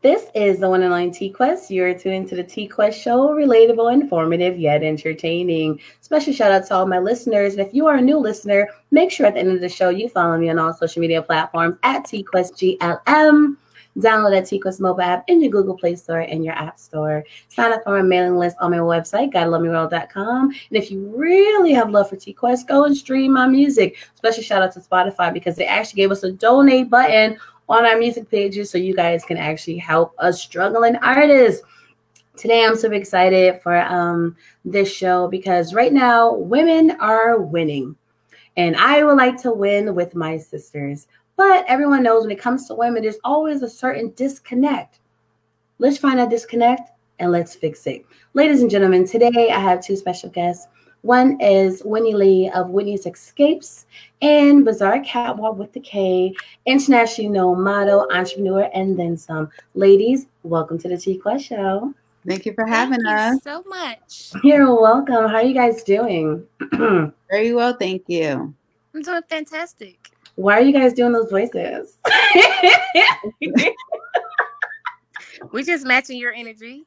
This is the one and only T Quest. You're tuned to the T Quest show, relatable, informative, yet entertaining. Special shout out to all my listeners. And if you are a new listener, make sure at the end of the show you follow me on all social media platforms at T Quest GLM. Download that TQuest mobile app in your Google Play Store and your App Store. Sign up for my mailing list on my website, GodLoveMeWorld.com. And if you really have love for TQuest, go and stream my music. Special shout out to Spotify because they actually gave us a donate button on our music pages so you guys can actually help us struggling artists. Today, I'm so excited for um, this show because right now, women are winning. And I would like to win with my sisters. But everyone knows when it comes to women, there's always a certain disconnect. Let's find that disconnect and let's fix it. Ladies and gentlemen, today I have two special guests. One is Winnie Lee of Winnie's Escapes and Bazaar Catwalk with the K, internationally known model, entrepreneur, and then some. Ladies, welcome to the T Quest Show. Thank you for having thank us. so much. You're welcome. How are you guys doing? Very well, thank you. I'm doing fantastic. Why are you guys doing those voices? We're just matching your energy.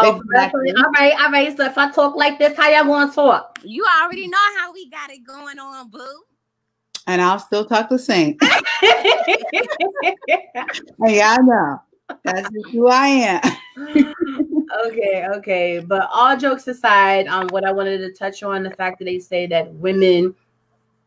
Oh, Exactly. all right, all right. So if I talk like this, how y'all gonna talk? You already know how we got it going on, boo. And I'll still talk the same. yeah, I know. That's just who I am. okay, okay. But all jokes aside, um, what I wanted to touch on the fact that they say that women,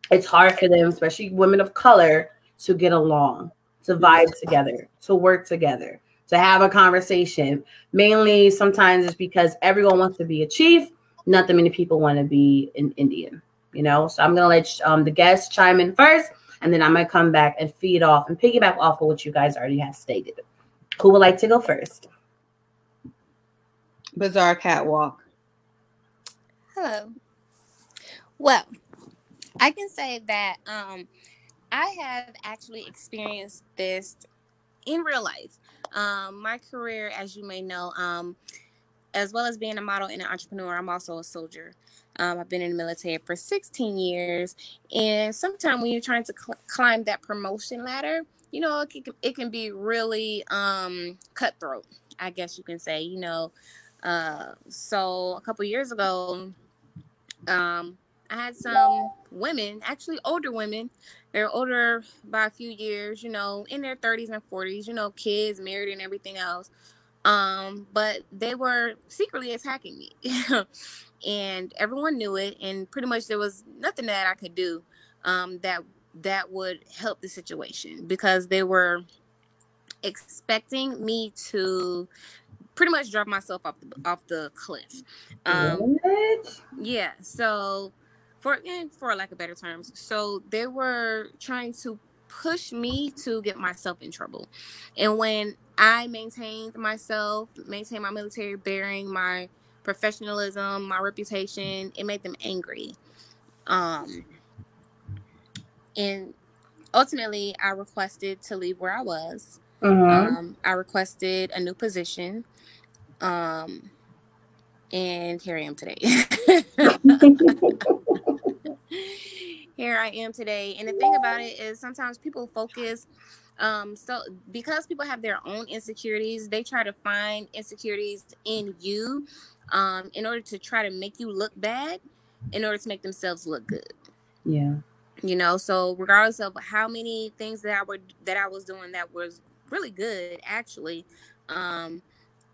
it's hard for them, especially women of color, to get along, to vibe together, to work together, to have a conversation. Mainly, sometimes it's because everyone wants to be a chief. Not that many people want to be an Indian, you know. So I'm gonna let um, the guests chime in first, and then I'm gonna come back and feed off and piggyback off of what you guys already have stated. Who would like to go first? Bizarre catwalk. Hello. Well, I can say that um, I have actually experienced this in real life. Um, my career, as you may know, um, as well as being a model and an entrepreneur, I'm also a soldier. Um, I've been in the military for 16 years, and sometimes when you're trying to cl- climb that promotion ladder, you know, it can, it can be really um, cutthroat. I guess you can say, you know. Uh, so a couple years ago, um, I had some women, actually older women. They're older by a few years, you know, in their 30s and 40s, you know, kids, married, and everything else. Um, but they were secretly attacking me. and everyone knew it, and pretty much there was nothing that I could do um, that that would help the situation because they were expecting me to pretty much drop myself off the off the cliff. Um, What? yeah. So, for and for lack of better terms, so they were trying to push me to get myself in trouble, and when I maintained myself, maintained my military bearing, my professionalism, my reputation, it made them angry. Um, and ultimately, I requested to leave where I was. Mhm. Um, I requested a new position. Um, and here I am today. here I am today. And the thing about it is sometimes people focus um so because people have their own insecurities, they try to find insecurities in you um in order to try to make you look bad in order to make themselves look good yeah. you know so regardless of how many things that i were that i was doing that was really good actually um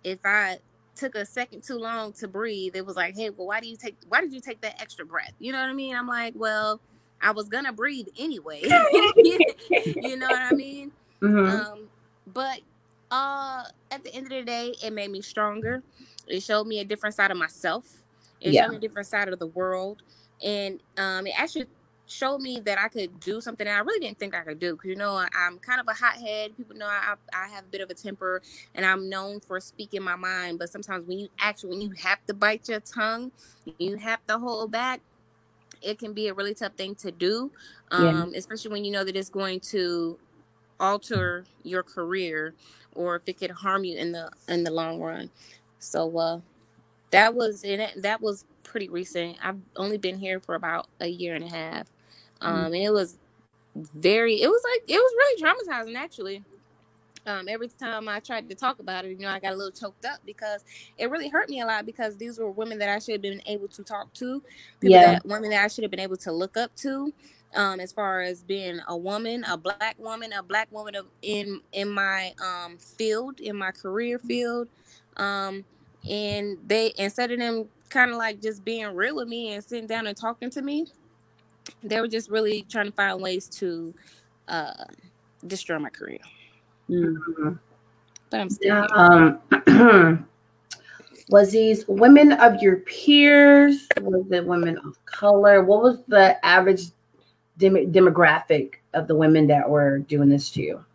if i took a second too long to breathe it was like hey well why do you take why did you take that extra breath? You know what i mean? I'm like well i was gonna breathe anyway. You know what i mean? Mhm. um but uh at the end of the day it made me stronger. It showed me a different side of myself. It Yeah. showed me a different side of the world. And um it actually showed me that i could do something that i really didn't think i could do because you know I, i'm kind of a hothead. People know I, I have a bit of a temper and i'm known for speaking my mind but sometimes when you actually when you have to bite your tongue you have to hold back it can be a really tough thing to do Yeah. um especially when you know that it's going to alter your career or if it could harm you in the in the long run. So uh that was and it that was pretty recent. I've only been here for about a year and a half um and it was very it was like it was really traumatizing actually. Um, every time I tried to talk about it, you know, I got a little choked up because it really hurt me a lot because these were women that I should have been able to talk to, people Yeah. that women that I should have been able to look up to, um, as far as being a woman, a black woman, a black woman of, in in my um field, in my career field, um, and they instead of them kind of like just being real with me and sitting down and talking to me, they were just really trying to find ways to uh destroy my career. Mhm. But I'm still here. Um, was these women of your peers? Was it women of color? What was the average dem- demographic of the women that were doing this to you?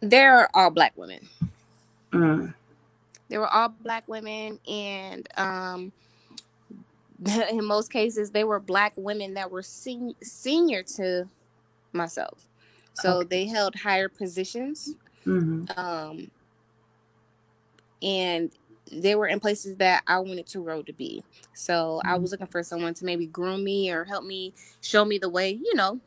They're all black women. Mm. They were all black women, and um, in most cases, they were black women that were sen- senior to myself. So Okay. they held higher positions, Mhm. um, and they were in places that I wanted to grow to be. So I was looking for someone to maybe groom me or help me, show me the way, you know,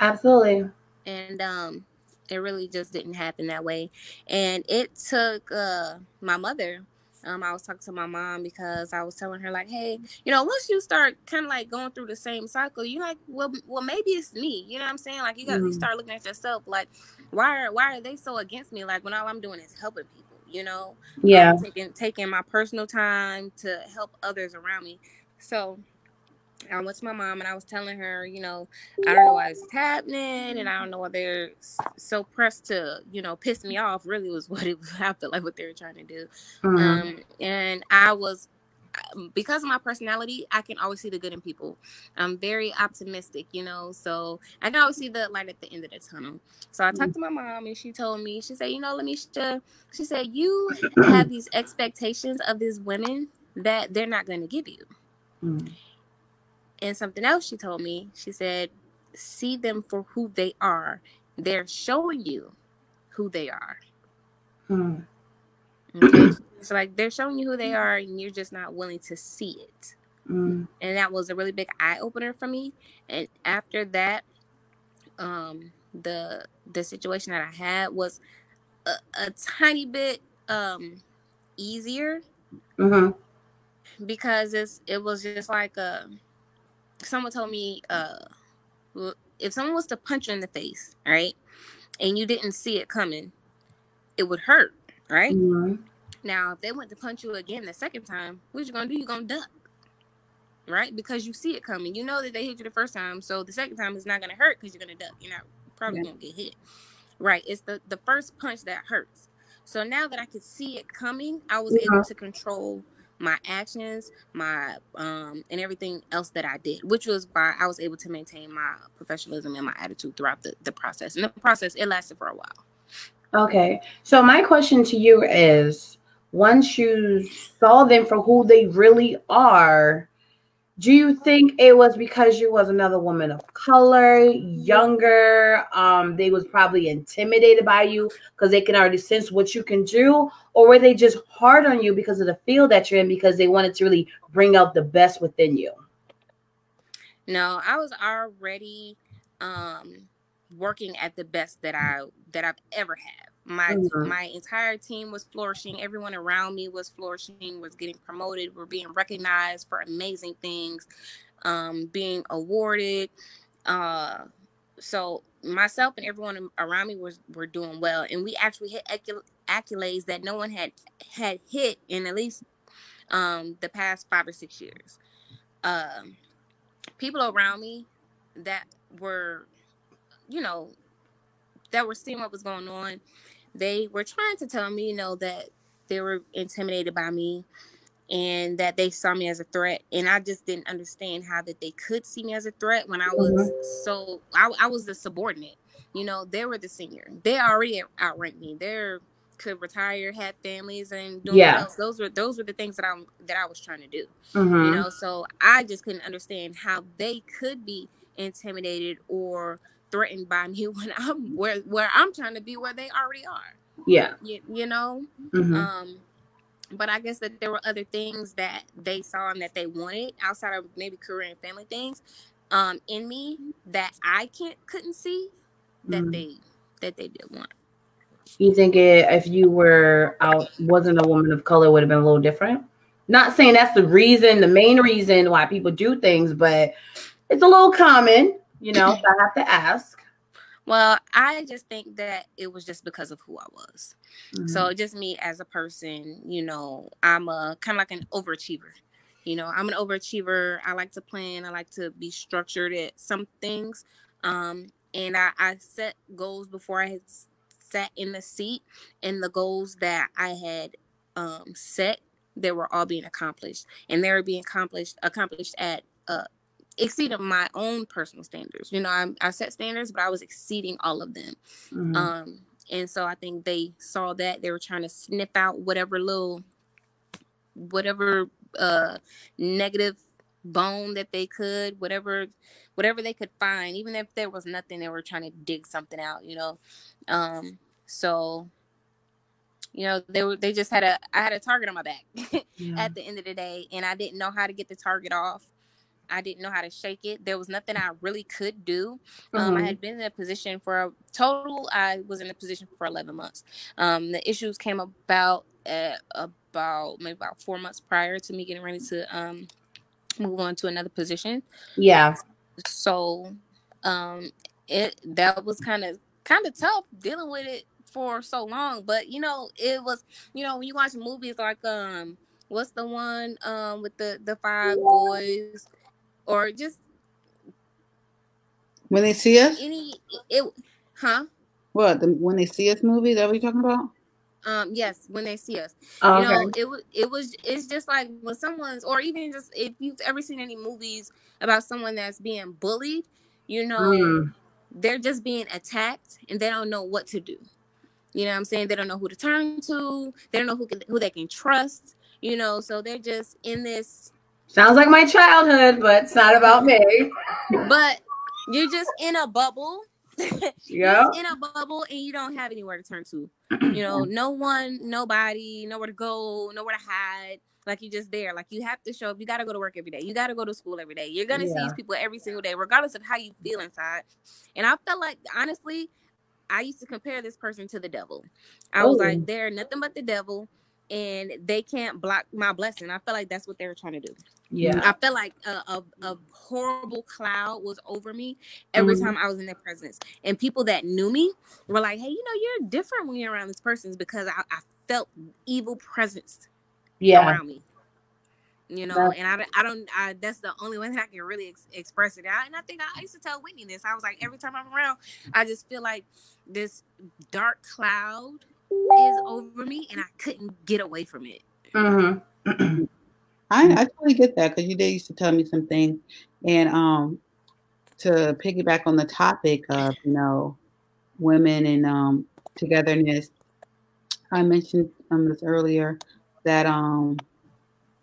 Absolutely. and um it really just didn't happen that way and it took uh my mother um i was talking to my mom because i was telling her like hey you know once you start kind of like going through the same cycle you're like well well maybe it's me you know what i'm saying like you got you Mhm. start looking at yourself like why are why are they so against me like when all i'm doing is helping people you know Yeah. um, taking taking my personal time to help others around me. So I went to my mom and I was telling her, you know, I don't know why this is happening, and I don't know why they're so pressed to, you know, piss me off. Really was what it I felt like what they were trying to do. Mhm. Um, and I was um, because of my personality, I can always see the good in people. I'm very optimistic, you know, so I can always see the light at the end of the tunnel. So I talked to my mom and she told me, she said, you know, Let Lamisha, she said, you have these expectations of these women that they're not going to give you. Mm. And something else she told me, she said, see them for who they are. They're showing you who they are. Mm. Okay. it's like they're showing you who they are and you're just not willing to see it. Mm. And that was a really big eye opener for me. And after that, um, the the situation that I had was a, a tiny bit um easier Mhm. because it's it was just like uh someone told me uh if someone was to punch you in the face, right, and you didn't see it coming, it would hurt, right? Mhm. Now, if they went to punch you again the second time, what you gonna do? You gonna duck, right? Because you see it coming. You know that they hit you the first time, so the second time is not gonna hurt because you're gonna duck. You're not probably Yeah. gonna get hit, right? It's the the first punch that hurts. So now that I could see it coming, I was Mhm. able to control my actions, my um, and everything else that I did, which was why I was able to maintain my professionalism and my attitude throughout the, the process. And the process it lasted for a while. Okay. So my question to you is once you saw them for who they really are, do you think it was because you was another woman of color, younger, um, they was probably intimidated by you because they can already sense what you can do, or were they just hard on you because of the field that you're in because they wanted to really bring out the best within you? No, I was already um working at the best that I that I've ever had. My Mhm. my entire team was flourishing. Everyone around me was flourishing, was getting promoted, were being recognized for amazing things, um, being awarded. Uh so myself and everyone around me was were doing well and we actually hit accolades that no one had had hit in at least um the past five or six years. Um people around me that were, you know, that were seeing what was going on, they were trying to tell me, you know, that they were intimidated by me and that they saw me as a threat. And I just didn't understand how that they could see me as a threat when I was so I, I was the subordinate. You know, they were the senior. They already outranked me. They're could retire, had families, and doing Yeah. else. Those were those were the things that I that I was trying to do Mhm. you know so i just couldn't understand how they could be intimidated or threatened by me when i'm where where i'm trying to be where they already are Yeah. you, you know Mhm. um but i guess that there were other things that they saw and that they wanted outside of maybe career and family things um in me that i can't couldn't see that Mhm. they that they did want You think it, if you were out, wasn't a woman of color, would have been a little different? Not saying that's the reason, the main reason why people do things, but it's a little common, you know. so I have to ask. Well, I just think that it was just because of who I was. Mm-hmm. So just me as a person, you know, I'm a kind of like an overachiever. You know, I'm an overachiever. I like to plan. I like to be structured at some things. Um, and I, I set goals before I had sat in the seat, and the goals that I had um, set, they were all being accomplished, and they were being accomplished accomplished at uh, exceeded my own personal standards. You know, I, I set standards, but I was exceeding all of them. Mm-hmm. Um, and so I think they saw that they were trying to sniff out whatever little, whatever uh, negative bone that they could, whatever, whatever they could find, even if there was nothing, they were trying to dig something out. You know, um, so you know they were they just had a i had a target on my back yeah. at the end of the day and i didn't know how to get the target off I didn't know how to shake it. There was nothing I really could do. Um, mm-hmm. I had been in a position for a total. I was in a position for 11 months. Um, the issues came about at about maybe about four months prior to me getting ready to um, move on to another position. Yeah. So, um, it that was kind of kind of tough dealing with it for so long. But you know, it was you know when you watch movies like um what's the one um with the the five boys or just when they see us. Any it, huh? What the when they see us movie? That what you talking about? Um, yes, when they see us, oh, you know, it was it was it's just like when someone's, or even just if you've ever seen any movies about someone that's being bullied, you know, mm. they're just being attacked and they don't know what to do. You know what I'm saying? They don't know who to turn to. They don't know who can, who they can trust. You know, so they're just in this Sounds like my childhood, but it's not about me. But you're just in a bubble. yeah. in a bubble and you don't have anywhere to turn to. You know, no one, nobody, nowhere to go, nowhere to hide. Like you're just there. Like you have to show up. You got to go to work every day. You got to go to school every day. You're gonna yeah. see these people every single day, regardless of how you feel inside. And I felt like honestly, I used to compare this person to the devil. I was like, oh. they're nothing but the devil and they can't block my blessing. I feel like that's what they were trying to do. Yeah. I felt like a, a, a horrible cloud was over me every mm-hmm. time I was in their presence. And people that knew me were like, hey, you know, you're different when you're around this person because I, I felt evil presence yeah. around me. You know, that's- and I, I don't, I, that's the only way that I can really ex- express it out. And I think I, I used to tell Whitney this. I was like, every time I'm around, I just feel like this dark cloud is over me and I couldn't get away from it. Mm-hmm. I, I totally get that because you did used to tell me some things. And um, to piggyback on the topic of, you know, women and um, togetherness, I mentioned um, this earlier that um,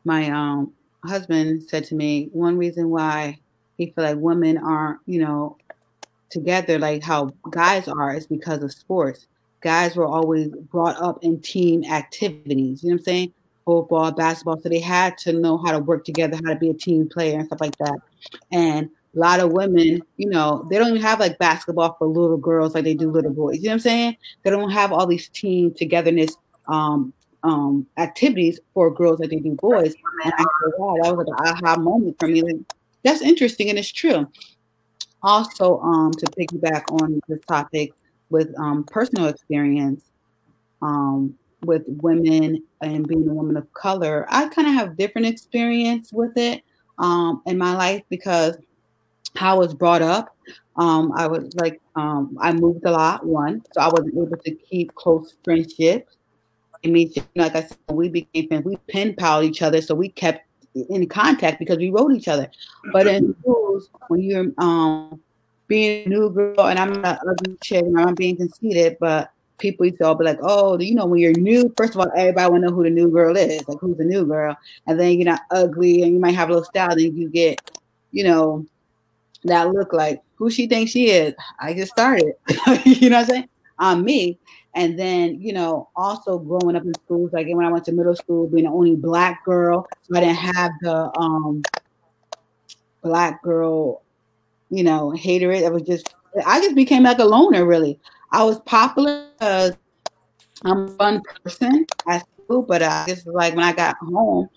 my um, husband said to me one reason why he feel like women aren't, you know, together like how guys are is because of sports guys were always brought up in team activities. You know what I'm saying? Football, basketball. So they had to know how to work together, how to be a team player and stuff like that. And a lot of women, you know, they don't even have like basketball for little girls like they do little boys. You know what I'm saying? They don't have all these team togetherness um, um, activities for girls like they do boys. And that, that was like an aha moment for me. Like, that's interesting and it's true. Also, um, to piggyback on this topic, with um, personal experience um, with women and being a woman of color, I kind of have different experience with it um, in my life because how I was brought up. Um, I was like, um, I moved a lot, one, so I wasn't able to keep close friendships. I mean, like I said, we became friends. We pen pal each other, so we kept in contact because we wrote each other. But in schools, when you're um, being a new girl, and I'm not ugly chick, and I'm being conceited, but people used to all be like, oh, you know, when you're new, first of all, everybody want to know who the new girl is, like who's the new girl, and then you're not ugly, and you might have a little style, then you get, you know, that look like who she thinks she is. I just started, you know what I'm saying? On me. And then, you know, also growing up in schools, like when I went to middle school, being the only black girl, so I didn't have the um black girl you know, hater it. I was just, I just became like a loner, really. I was popular because I'm a fun person at school, but I just like when I got home,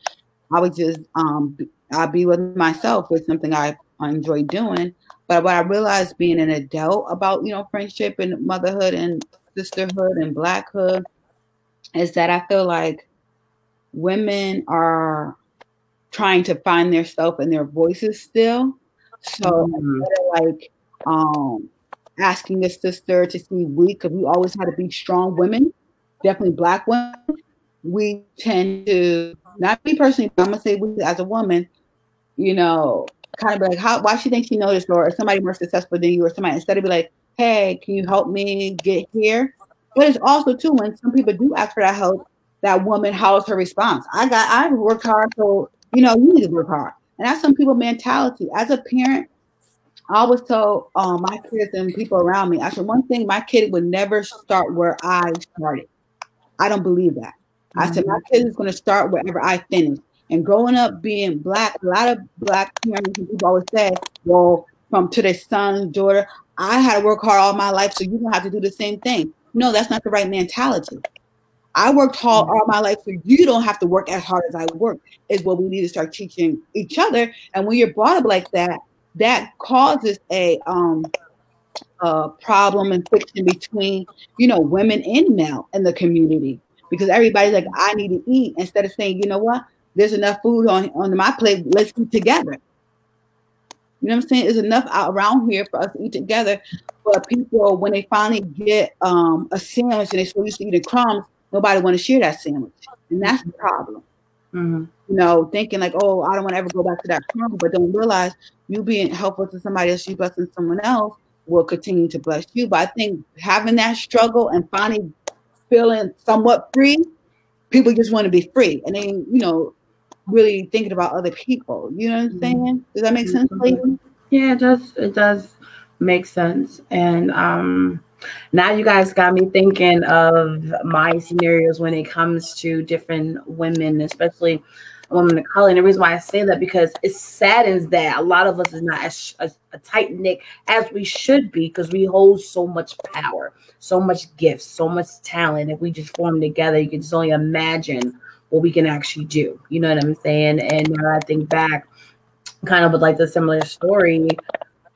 I would just um I'd be with myself with something I enjoy doing. But what I realized being an adult about you know friendship and motherhood and sisterhood and blackhood is that I feel like women are trying to find their self and their voices still. So mm-hmm. like um asking a sister to see weak because we always had to be strong women, definitely black women. We tend to not me personally, I'm gonna say we as a woman, you know, kind of be like, how why she thinks she knows this or somebody more successful than you or somebody instead of be like, hey, can you help me get here? But it's also too when some people do ask for that help, that woman, how's her response? I got I worked hard, so you know, you need to work hard. And that's some people mentality. As a parent, I always tell um, my kids and people around me, I said, one thing, my kid would never start where I started. I don't believe that. Mm-hmm. I said, my kid is going to start wherever I finish. And growing up being black, a lot of black parents and people always say, well, from to their son, daughter, I had to work hard all my life, so you don't have to do the same thing. No, that's not the right mentality. I worked hard all my life, so you don't have to work as hard as I work, is what we need to start teaching each other. And when you're brought up like that, that causes a um a problem and friction between you know women and male in the community because everybody's like I need to eat instead of saying you know what there's enough food on on my plate let's eat together. You know what I'm saying? There's enough out around here for us to eat together. But people, when they finally get um, a sandwich and they're so used to eating crumbs, nobody want to share that sandwich, and that's the problem. Mm-hmm. You know, thinking like, oh, I don't want to ever go back to that crumb, but don't realize you being helpful to somebody else, you blessing someone else will continue to bless you. But I think having that struggle and finally feeling somewhat free, people just want to be free. And then, you know, really thinking about other people. You know what I'm mm-hmm. saying? Does that make sense, mm Yeah, it does. It does make sense. And um now you guys got me thinking of my scenarios when it comes to different women, especially women of color. And the reason why I say that because it saddens that a lot of us is not as, as tight knit as we should be because we hold so much power, so much gifts, so much talent. If we just form together, you can just only imagine what we can actually do. You know what I'm saying? And now I think back, kind of with like the similar story.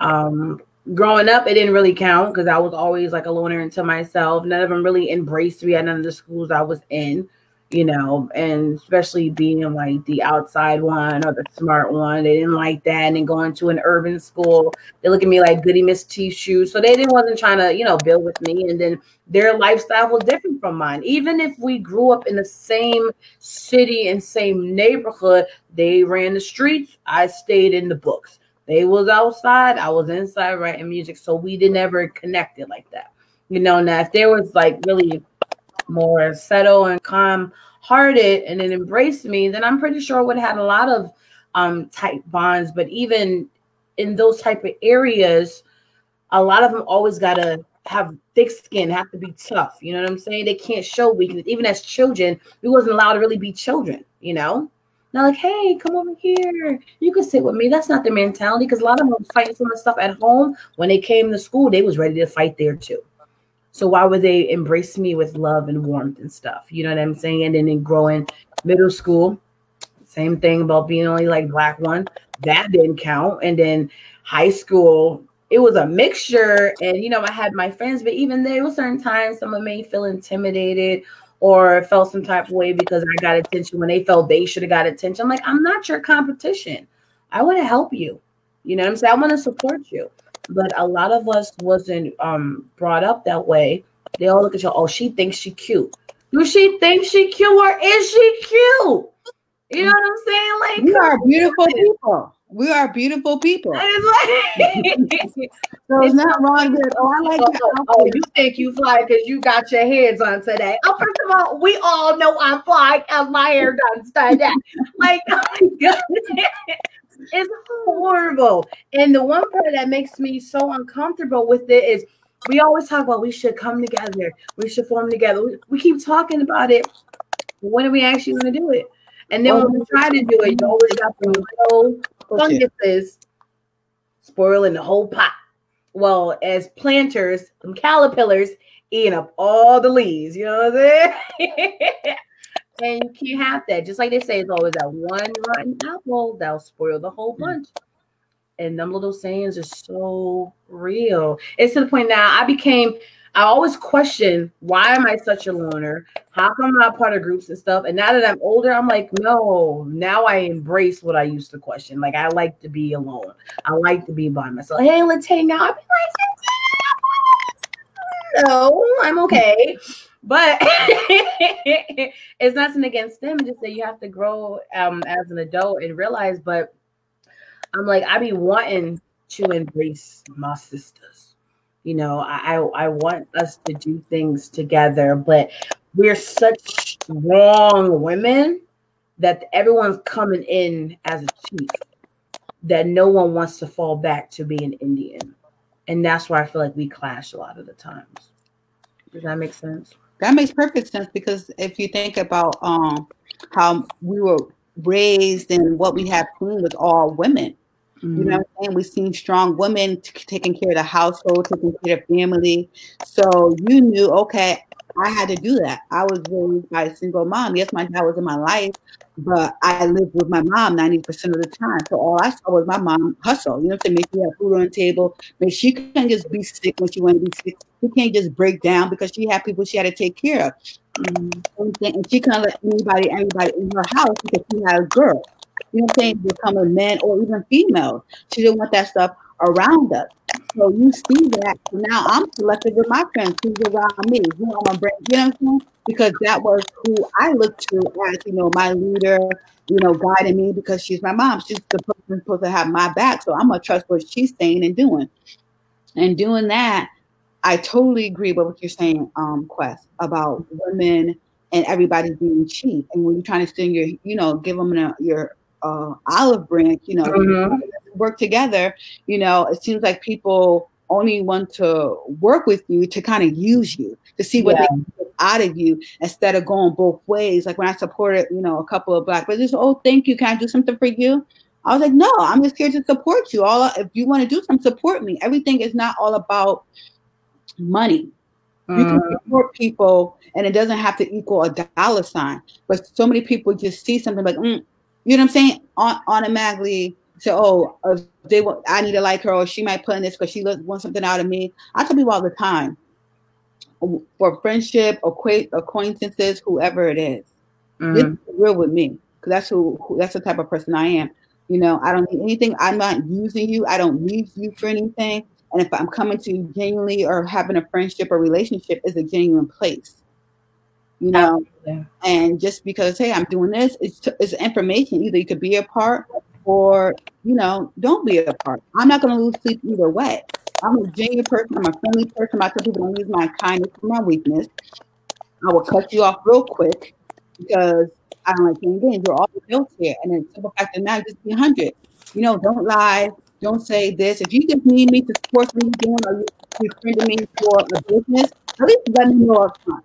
Um, growing up, it didn't really count because I was always like a loner into myself. None of them really embraced me at none of the schools I was in you know, and especially being like the outside one or the smart one. They didn't like that. And then going to an urban school, they look at me like goody Miss T shoes. So they didn't wasn't trying to, you know, build with me. And then their lifestyle was different from mine. Even if we grew up in the same city and same neighborhood, they ran the streets. I stayed in the books. They was outside, I was inside writing music. So we didn't ever connect it like that. You know, now if there was like really more settled and calm hearted and then embraced me, then I'm pretty sure would have had a lot of um tight bonds. But even in those type of areas, a lot of them always gotta have thick skin, have to be tough. You know what I'm saying? They can't show weakness. Even as children, we wasn't allowed to really be children, you know? Now, like, hey, come over here. You can sit with me. That's not their mentality because a lot of them fighting some of the stuff at home. When they came to school, they was ready to fight there too. So why would they embrace me with love and warmth and stuff? You know what I'm saying? And then in growing middle school, same thing about being only like black one. That didn't count. And then high school, it was a mixture. And you know, I had my friends, but even there was certain times someone may feel intimidated or felt some type of way because I got attention when they felt they should have got attention. I'm like, I'm not your competition. I want to help you. You know what I'm saying? I want to support you but a lot of us wasn't um brought up that way. They all look at you, oh, she thinks she cute. Do she think she cute or is she cute? You know what I'm saying? Like we are beautiful people. We are beautiful people. So it's not wrong that oh I like oh, oh, you think you fly because you got your heads on today. Oh, first of all, we all know I'm flying as my hair done today. like oh it's horrible. And the one part that makes me so uncomfortable with it is we always talk about we should come together, we should form together. We, we keep talking about it. When are we actually going to do it? And then oh. when we try to do it, you always got the funguses spoiling the whole pot. Well, as planters, some caterpillars eating up all the leaves. You know what I'm saying? and you can't have that. Just like they say, it's always that one rotten apple that'll spoil the whole bunch. And them little sayings are so real. It's to the point now I became I always question why am I such a loner? How come I'm not part of groups and stuff? And now that I'm older, I'm like, no, now I embrace what I used to question. Like I like to be alone. I like to be by myself. Hey, let's hang out. I'd like, no, I'm okay. But it's nothing against them, just that you have to grow um, as an adult and realize. But I'm like, I be wanting to embrace my sisters you know, I I want us to do things together, but we're such strong women that everyone's coming in as a chief that no one wants to fall back to be an Indian. And that's where I feel like we clash a lot of the times. Does that make sense? That makes perfect sense because if you think about um, how we were raised and what we have seen with all women, Mm-hmm. You know what I'm saying? We've seen strong women t- taking care of the household, taking care of family. So you knew, okay, I had to do that. I was raised by a single mom. Yes, my dad was in my life, but I lived with my mom 90% of the time. So all I saw was my mom hustle, you know, to make sure have food on the table. Make she can't just be sick when she want to be sick. She can't just break down because she had people she had to take care of. Mm-hmm. And she couldn't let anybody, anybody in her house because she had a girl you know what I'm saying, becoming men or even females. She didn't want that stuff around us. So you see that. Now I'm selective with my friends who's around me, who I'm gonna bring, you know what I'm saying? Because that was who I looked to as, you know, my leader, you know, guiding me because she's my mom. She's the person supposed to have my back. So I'm gonna trust what she's saying and doing. And doing that, I totally agree with what you're saying, um, Quest, about women and everybody being cheap. And when you're trying to send your, you know, give them your uh, olive branch, you know, mm-hmm. work together, you know, it seems like people only want to work with you to kind of use you to see what yeah. they get out of you instead of going both ways. Like when I supported, you know, a couple of black brothers, oh, thank you. Can I do something for you? I was like, no, I'm just here to support you. All if you want to do something, support me. Everything is not all about money. You can mm-hmm. support people, and it doesn't have to equal a dollar sign. But so many people just see something like, mm, you know what I'm saying? On, automatically say, oh, uh, they want, I need to like her, or she might put in this because she wants something out of me. I tell people all the time for friendship, acquaintances, whoever it is, mm-hmm. this is real with me because that's who, who, that's the type of person I am. You know, I don't need anything. I'm not using you. I don't need you for anything. And if I'm coming to you genuinely or having a friendship or relationship, is a genuine place you know. Yeah. And just because hey, I'm doing this, it's it's information. Either you could be a part or you know, don't be a part. I'm not going to lose sleep either way. I'm a genuine person. I'm a friendly person. I tell people don't use my kindness for my weakness. I will cut you off real quick because I don't like playing games. We're all adults here, and then simple fact of matter, just be hundred. You know, don't lie. Don't say this. If you just need me to support what you're doing, or you're me for a business, at least let me know up front.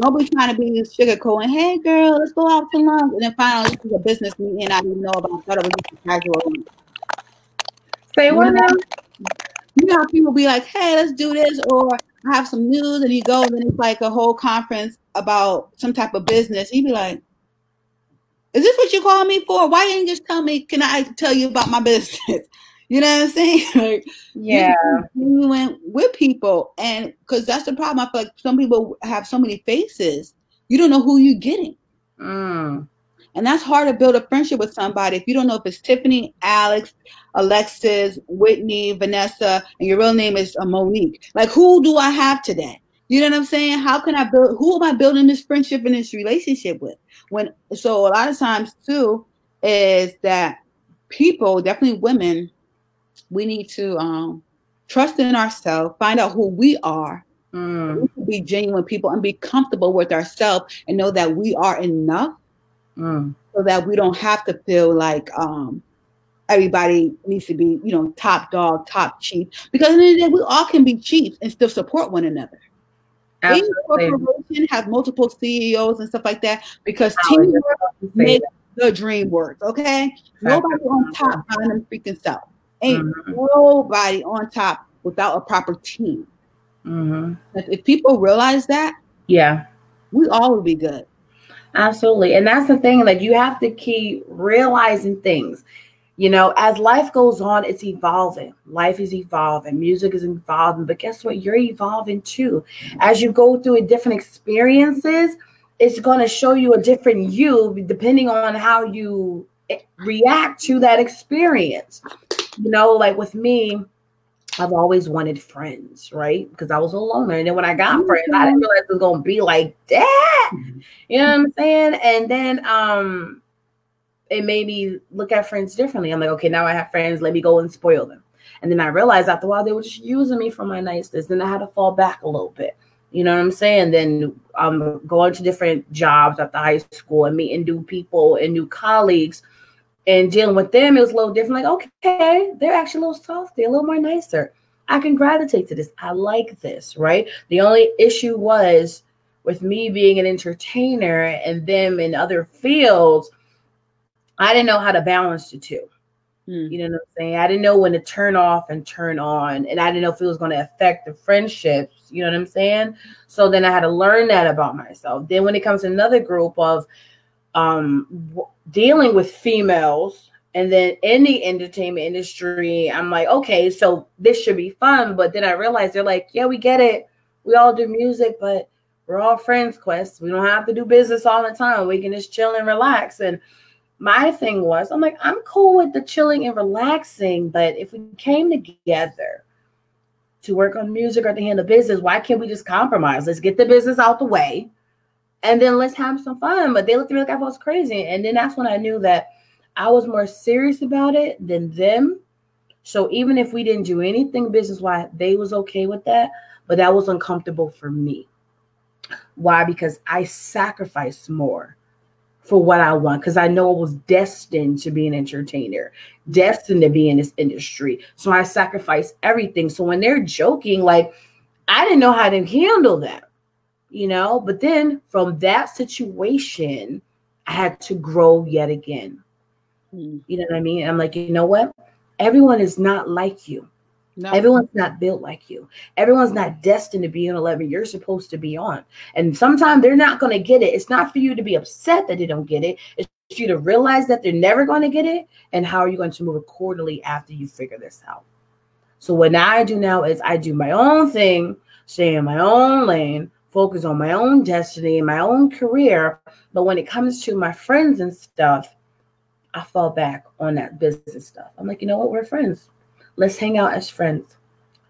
Don't be trying to be sugarcoating. Hey, girl, let's go out to lunch, and then finally this is a business meeting I didn't know about. I thought it was just a casual. Say what now? You know how people be like, "Hey, let's do this," or I have some news, and you go, and it's like a whole conference about some type of business. You be like, "Is this what you call me for? Why didn't you just tell me? Can I tell you about my business?" You know what I'm saying? like, yeah. You went with people, and because that's the problem. I feel like some people have so many faces, you don't know who you're getting. Mm. And that's hard to build a friendship with somebody if you don't know if it's Tiffany, Alex, Alexis, Whitney, Vanessa, and your real name is uh, Monique. Like, who do I have today? You know what I'm saying? How can I build? Who am I building this friendship and this relationship with? When so a lot of times too is that people, definitely women, we need to um, trust in ourselves, find out who we are, mm. we be genuine people, and be comfortable with ourselves, and know that we are enough, mm. so that we don't have to feel like um, everybody needs to be, you know, top dog, top chief. Because end, we all can be chiefs and still support one another. Any corporation have multiple CEOs and stuff like that because teamwork makes the dream work. Okay, nobody on top buying them freaking stuff. Ain't mm-hmm. nobody on top without a proper team. Mm-hmm. If people realize that, yeah, we all would be good. Absolutely. And that's the thing, like you have to keep realizing things. You know, as life goes on, it's evolving. Life is evolving. Music is evolving. But guess what? You're evolving too. As you go through different experiences, it's going to show you a different you depending on how you react to that experience. You know, like with me, I've always wanted friends, right? Because I was a loner. And then when I got mm-hmm. friends, I didn't realize it was gonna be like that. Mm-hmm. You know what I'm saying? And then um it made me look at friends differently. I'm like, okay, now I have friends, let me go and spoil them. And then I realized after a while they were just using me for my niceness. Then I had to fall back a little bit. You know what I'm saying? Then I'm going to different jobs after high school and meeting new people and new colleagues and dealing with them, it was a little different. Like, okay, they're actually a little softer, a little more nicer. I can gravitate to this. I like this, right? The only issue was with me being an entertainer and them in other fields, I didn't know how to balance the two. Mm. You know what I'm saying? I didn't know when to turn off and turn on, and I didn't know if it was going to affect the friendships. You know what I'm saying? So then I had to learn that about myself. Then when it comes to another group of um, w- dealing with females and then in the entertainment industry, I'm like, okay, so this should be fun. But then I realized they're like, yeah, we get it. We all do music, but we're all friends, Quest. We don't have to do business all the time. We can just chill and relax. And my thing was, I'm like, I'm cool with the chilling and relaxing, but if we came together to work on music or to handle business, why can't we just compromise? Let's get the business out the way and then let's have some fun. But they looked at me like I was crazy. And then that's when I knew that I was more serious about it than them. So even if we didn't do anything business wise, they was okay with that. But that was uncomfortable for me. Why? Because I sacrificed more for what I want because I know I was destined to be an entertainer, destined to be in this industry. So I sacrificed everything. So when they're joking, like I didn't know how to handle that you know. But then from that situation, I had to grow yet again. Mm. You know what I mean? I'm like, you know what? Everyone is not like you. No. Everyone's not built like you. Everyone's not destined to be on 11. You're supposed to be on. And sometimes they're not going to get it. It's not for you to be upset that they don't get it. It's for you to realize that they're never going to get it. And how are you going to move accordingly after you figure this out? So what I do now is I do my own thing, stay in my own lane, focus on my own destiny and my own career. But when it comes to my friends and stuff, I fall back on that business stuff. I'm like, you know what? We're friends. Let's hang out as friends.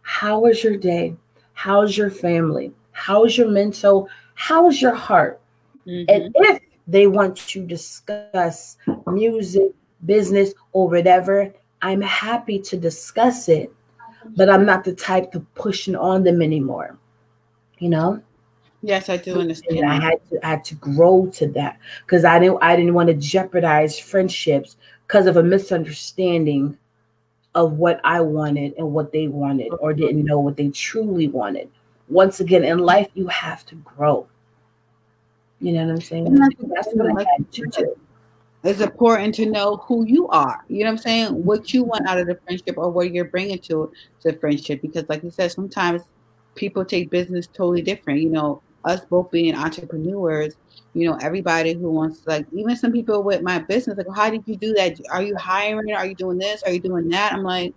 How was your day? How's your family? How's your mental? How's your heart? Mm-hmm. And if they want to discuss music, business, or whatever, I'm happy to discuss it, but I'm not the type to pushing on them anymore. You know? Yes, I do understand. And I had to I had to grow to that because I didn't I didn't want to jeopardize friendships because of a misunderstanding of what I wanted and what they wanted or didn't know what they truly wanted. Once again, in life, you have to grow. You know what I'm saying? That's what I had to do. It's important to know who you are. You know what I'm saying? What you want out of the friendship or what you're bringing to the friendship. Because, like you said, sometimes people take business totally different. You know, us both being entrepreneurs, you know, everybody who wants like even some people with my business, like, how did you do that? Are you hiring? Are you doing this? Are you doing that? I'm like,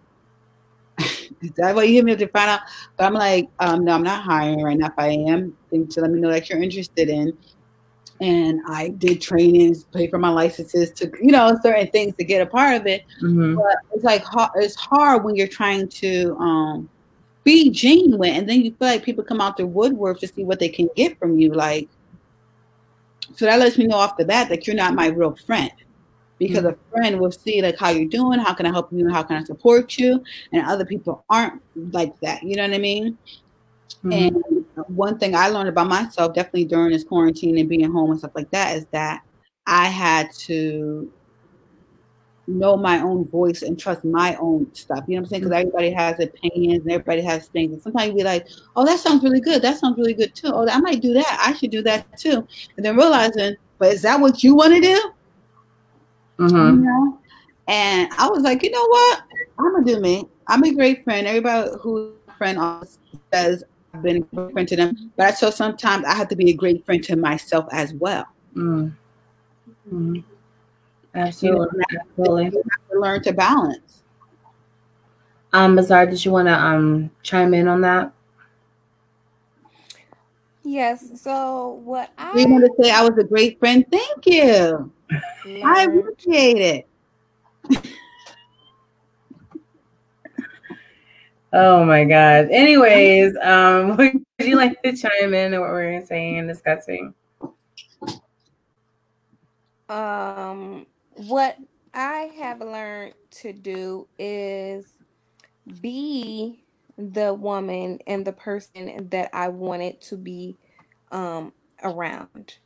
is that what you hit me up to find out? But I'm like, um, no, I'm not hiring right now. If I am, then to let me know that you're interested in. And I did trainings, pay for my licenses to, you know, certain things to get a part of it. Mm-hmm. But it's like it's hard when you're trying to um, be genuine and then you feel like people come out the woodwork to see what they can get from you like so that lets me know off the bat that you're not my real friend because mm-hmm. a friend will see like how you're doing how can i help you how can i support you and other people aren't like that you know what i mean mm-hmm. and one thing i learned about myself definitely during this quarantine and being home and stuff like that is that i had to know my own voice and trust my own stuff. You know what I'm saying? Because everybody has opinions and everybody has things. And sometimes you be like, oh, that sounds really good. That sounds really good too. Oh, I might do that. I should do that too. And then realizing, but is that what you want to do? Mm-hmm. You know? And I was like, you know what? I'm gonna do me. I'm a great friend. Everybody who friend says I've been a great friend to them, but I so sometimes I have to be a great friend to myself as well. Mm. Absolutely. You know, Absolutely. have to learn to balance. Um, Bazaar, did you want to um chime in on that? Yes. So what I You want to say I was a great friend? Thank you. I appreciate it. oh my God. Anyways, um, would you like to chime in on what we're saying and discussing? Um, what I have learned to do is be the woman and the person that I wanted to be um around.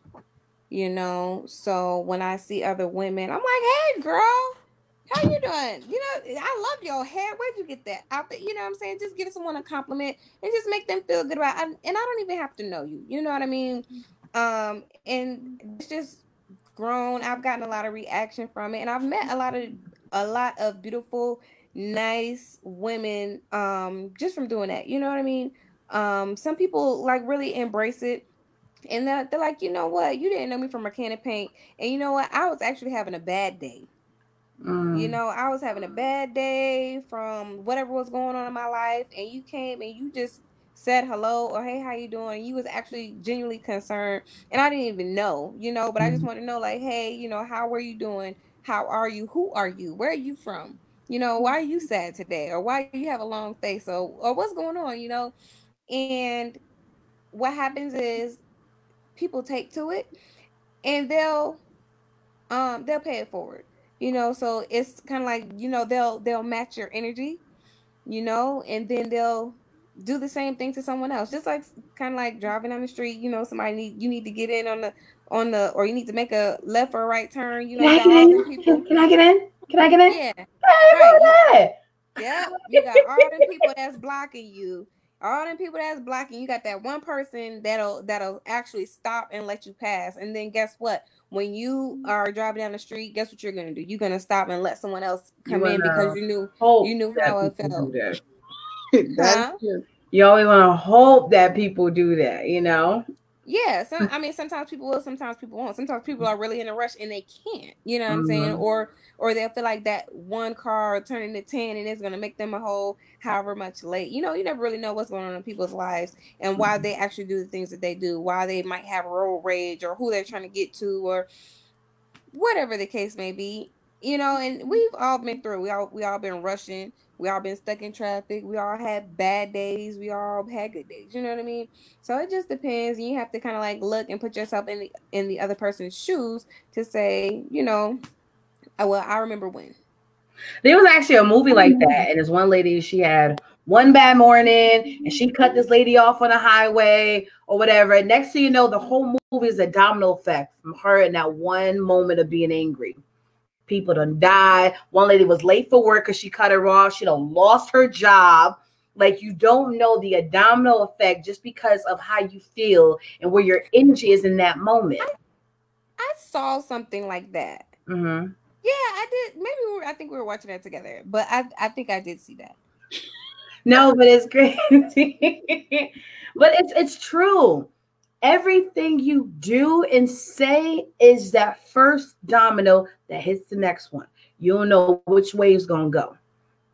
You know, so when I see other women, I'm like, "Hey, girl, how you doing? You know, I love your hair. Where'd you get that outfit? You know what I'm saying? Just give someone a compliment and just make them feel good about it. And I don't even have to know you. You know what I mean? Um, and it's just grown. I've gotten a lot of reaction from it, and I've met a lot of a lot of beautiful, nice women um just from doing that. You know what I mean? Um, some people like really embrace it. And they're, they're like, you know what? You didn't know me from a can of paint. And you know what? I was actually having a bad day. Mm. You know, I was having a bad day from whatever was going on in my life, and you came and you just said hello or hey, how you doing? You was actually genuinely concerned, and I didn't even know, you know, but I just Mhm. want to know, like, hey, you know, how are you doing? How are you? Who are you? Where are you from? You know, why are you sad today? Or why do you have a long face? Or or what's going on? You know, and what happens is people take to it, and they'll um they'll pay it forward you know so it's kind of like you know they'll they'll match your energy you know and then they'll do the same thing to someone else just like kind of like driving down the street you know somebody need you need to get in on the on the or you need to make a left or right turn you know Can I get in? people Can, can I get in? Can I get in? yeah Hey, Right. right. yeah you got all them people that's blocking you all them people that's blocking you got that one person that'll that'll actually stop and let you pass and then guess what when you are driving down the street guess what you're gonna do you're gonna stop and let someone else You come in because you knew you knew how it people felt. That's? You always want to hope that people do that, you know? yeah some i mean sometimes people will sometimes people won't. Sometimes people are really in a rush and they can't you know what i'm saying? Mhm. or or they'll feel like that one car turning to 10 and it's going to make them a whole however much late. You know you never really know what's going on in people's lives and why they actually do the things that they do why they might have road rage or who they're trying to get to or whatever the case may be you know? And we've all been through we all we all been rushing we all been stuck in traffic. We all had bad days. We all had good days. You know what i mean? So it just depends. You have to kind of like look and put yourself in the in the other person's shoes to say you know oh, well i remember when. There was actually a movie like mm-hmm. that, and this one lady, she had one bad morning, and she cut this lady off on the highway or whatever. And next thing you know, the whole movie is a domino effect from her in that one moment of being angry. People done died. One lady was late for work because she cut her off. She done lost her job. Like you don't know the domino effect just because of how you feel and where your energy is in that moment. i saw something like that Mhm. yeah i did maybe we were, i think we were watching that together but i i think i did see that No, but it's crazy. but it's it's true. Everything you do and say is that first domino that hits the next one. You don't know which way it's gonna go.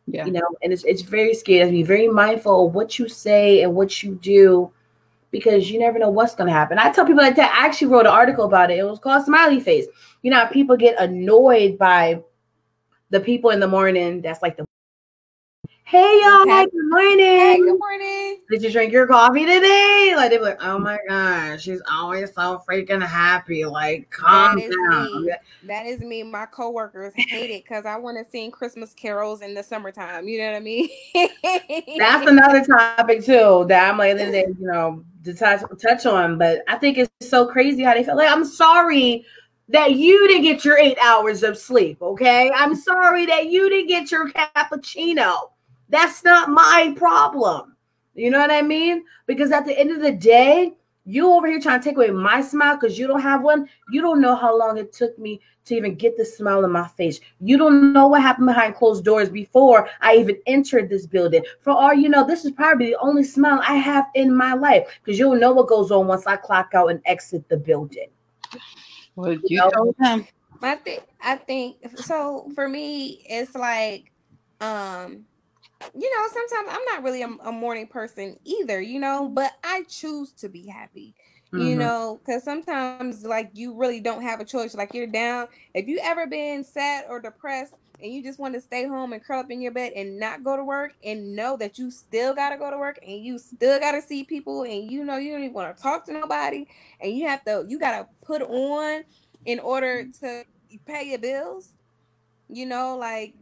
Yeah. You know, and it's it's very scary. To be very mindful of what you say and what you do because you never know what's gonna happen. I tell people like that. I actually wrote an article about it. It was called Smiley Face. You know, how people get annoyed by the people in the morning that's like the Hey y'all, good morning. hey good morning Did you drink your coffee today? Like they're like, oh my gosh, she's always so freaking happy. Like, calm That is down. me. That is me. My coworkers hate it because I want to sing Christmas carols in the summertime. You know what I mean? That's another topic too that I'm like, they, you know, to touch touch on. But I think it's so crazy how they feel. Like, I'm sorry that you didn't get your eight hours of sleep. Okay, I'm sorry that you didn't get your cappuccino. That's not my problem. You know what I mean? Because at the end of the day, You over here trying to take away my smile because you don't have one. You don't know how long it took me to even get the smile on my face. You don't know what happened behind closed doors before I even entered this building. For all you know, this is probably the only smile I have in my life because you'll know what goes on once I clock out and exit the building. Well, you, you know? told him. I think I think so for me it's like um you know sometimes I'm not really a, a morning person either you know but I choose to be happy mm-hmm. you know because sometimes like you really don't have a choice like you're down if you ever been sad or depressed and you just want to stay home and curl up in your bed and not go to work and know that you still got to go to work and you still got to see people and you know you don't even want to talk to nobody and you have to you got to put on in order to pay your bills. You know, like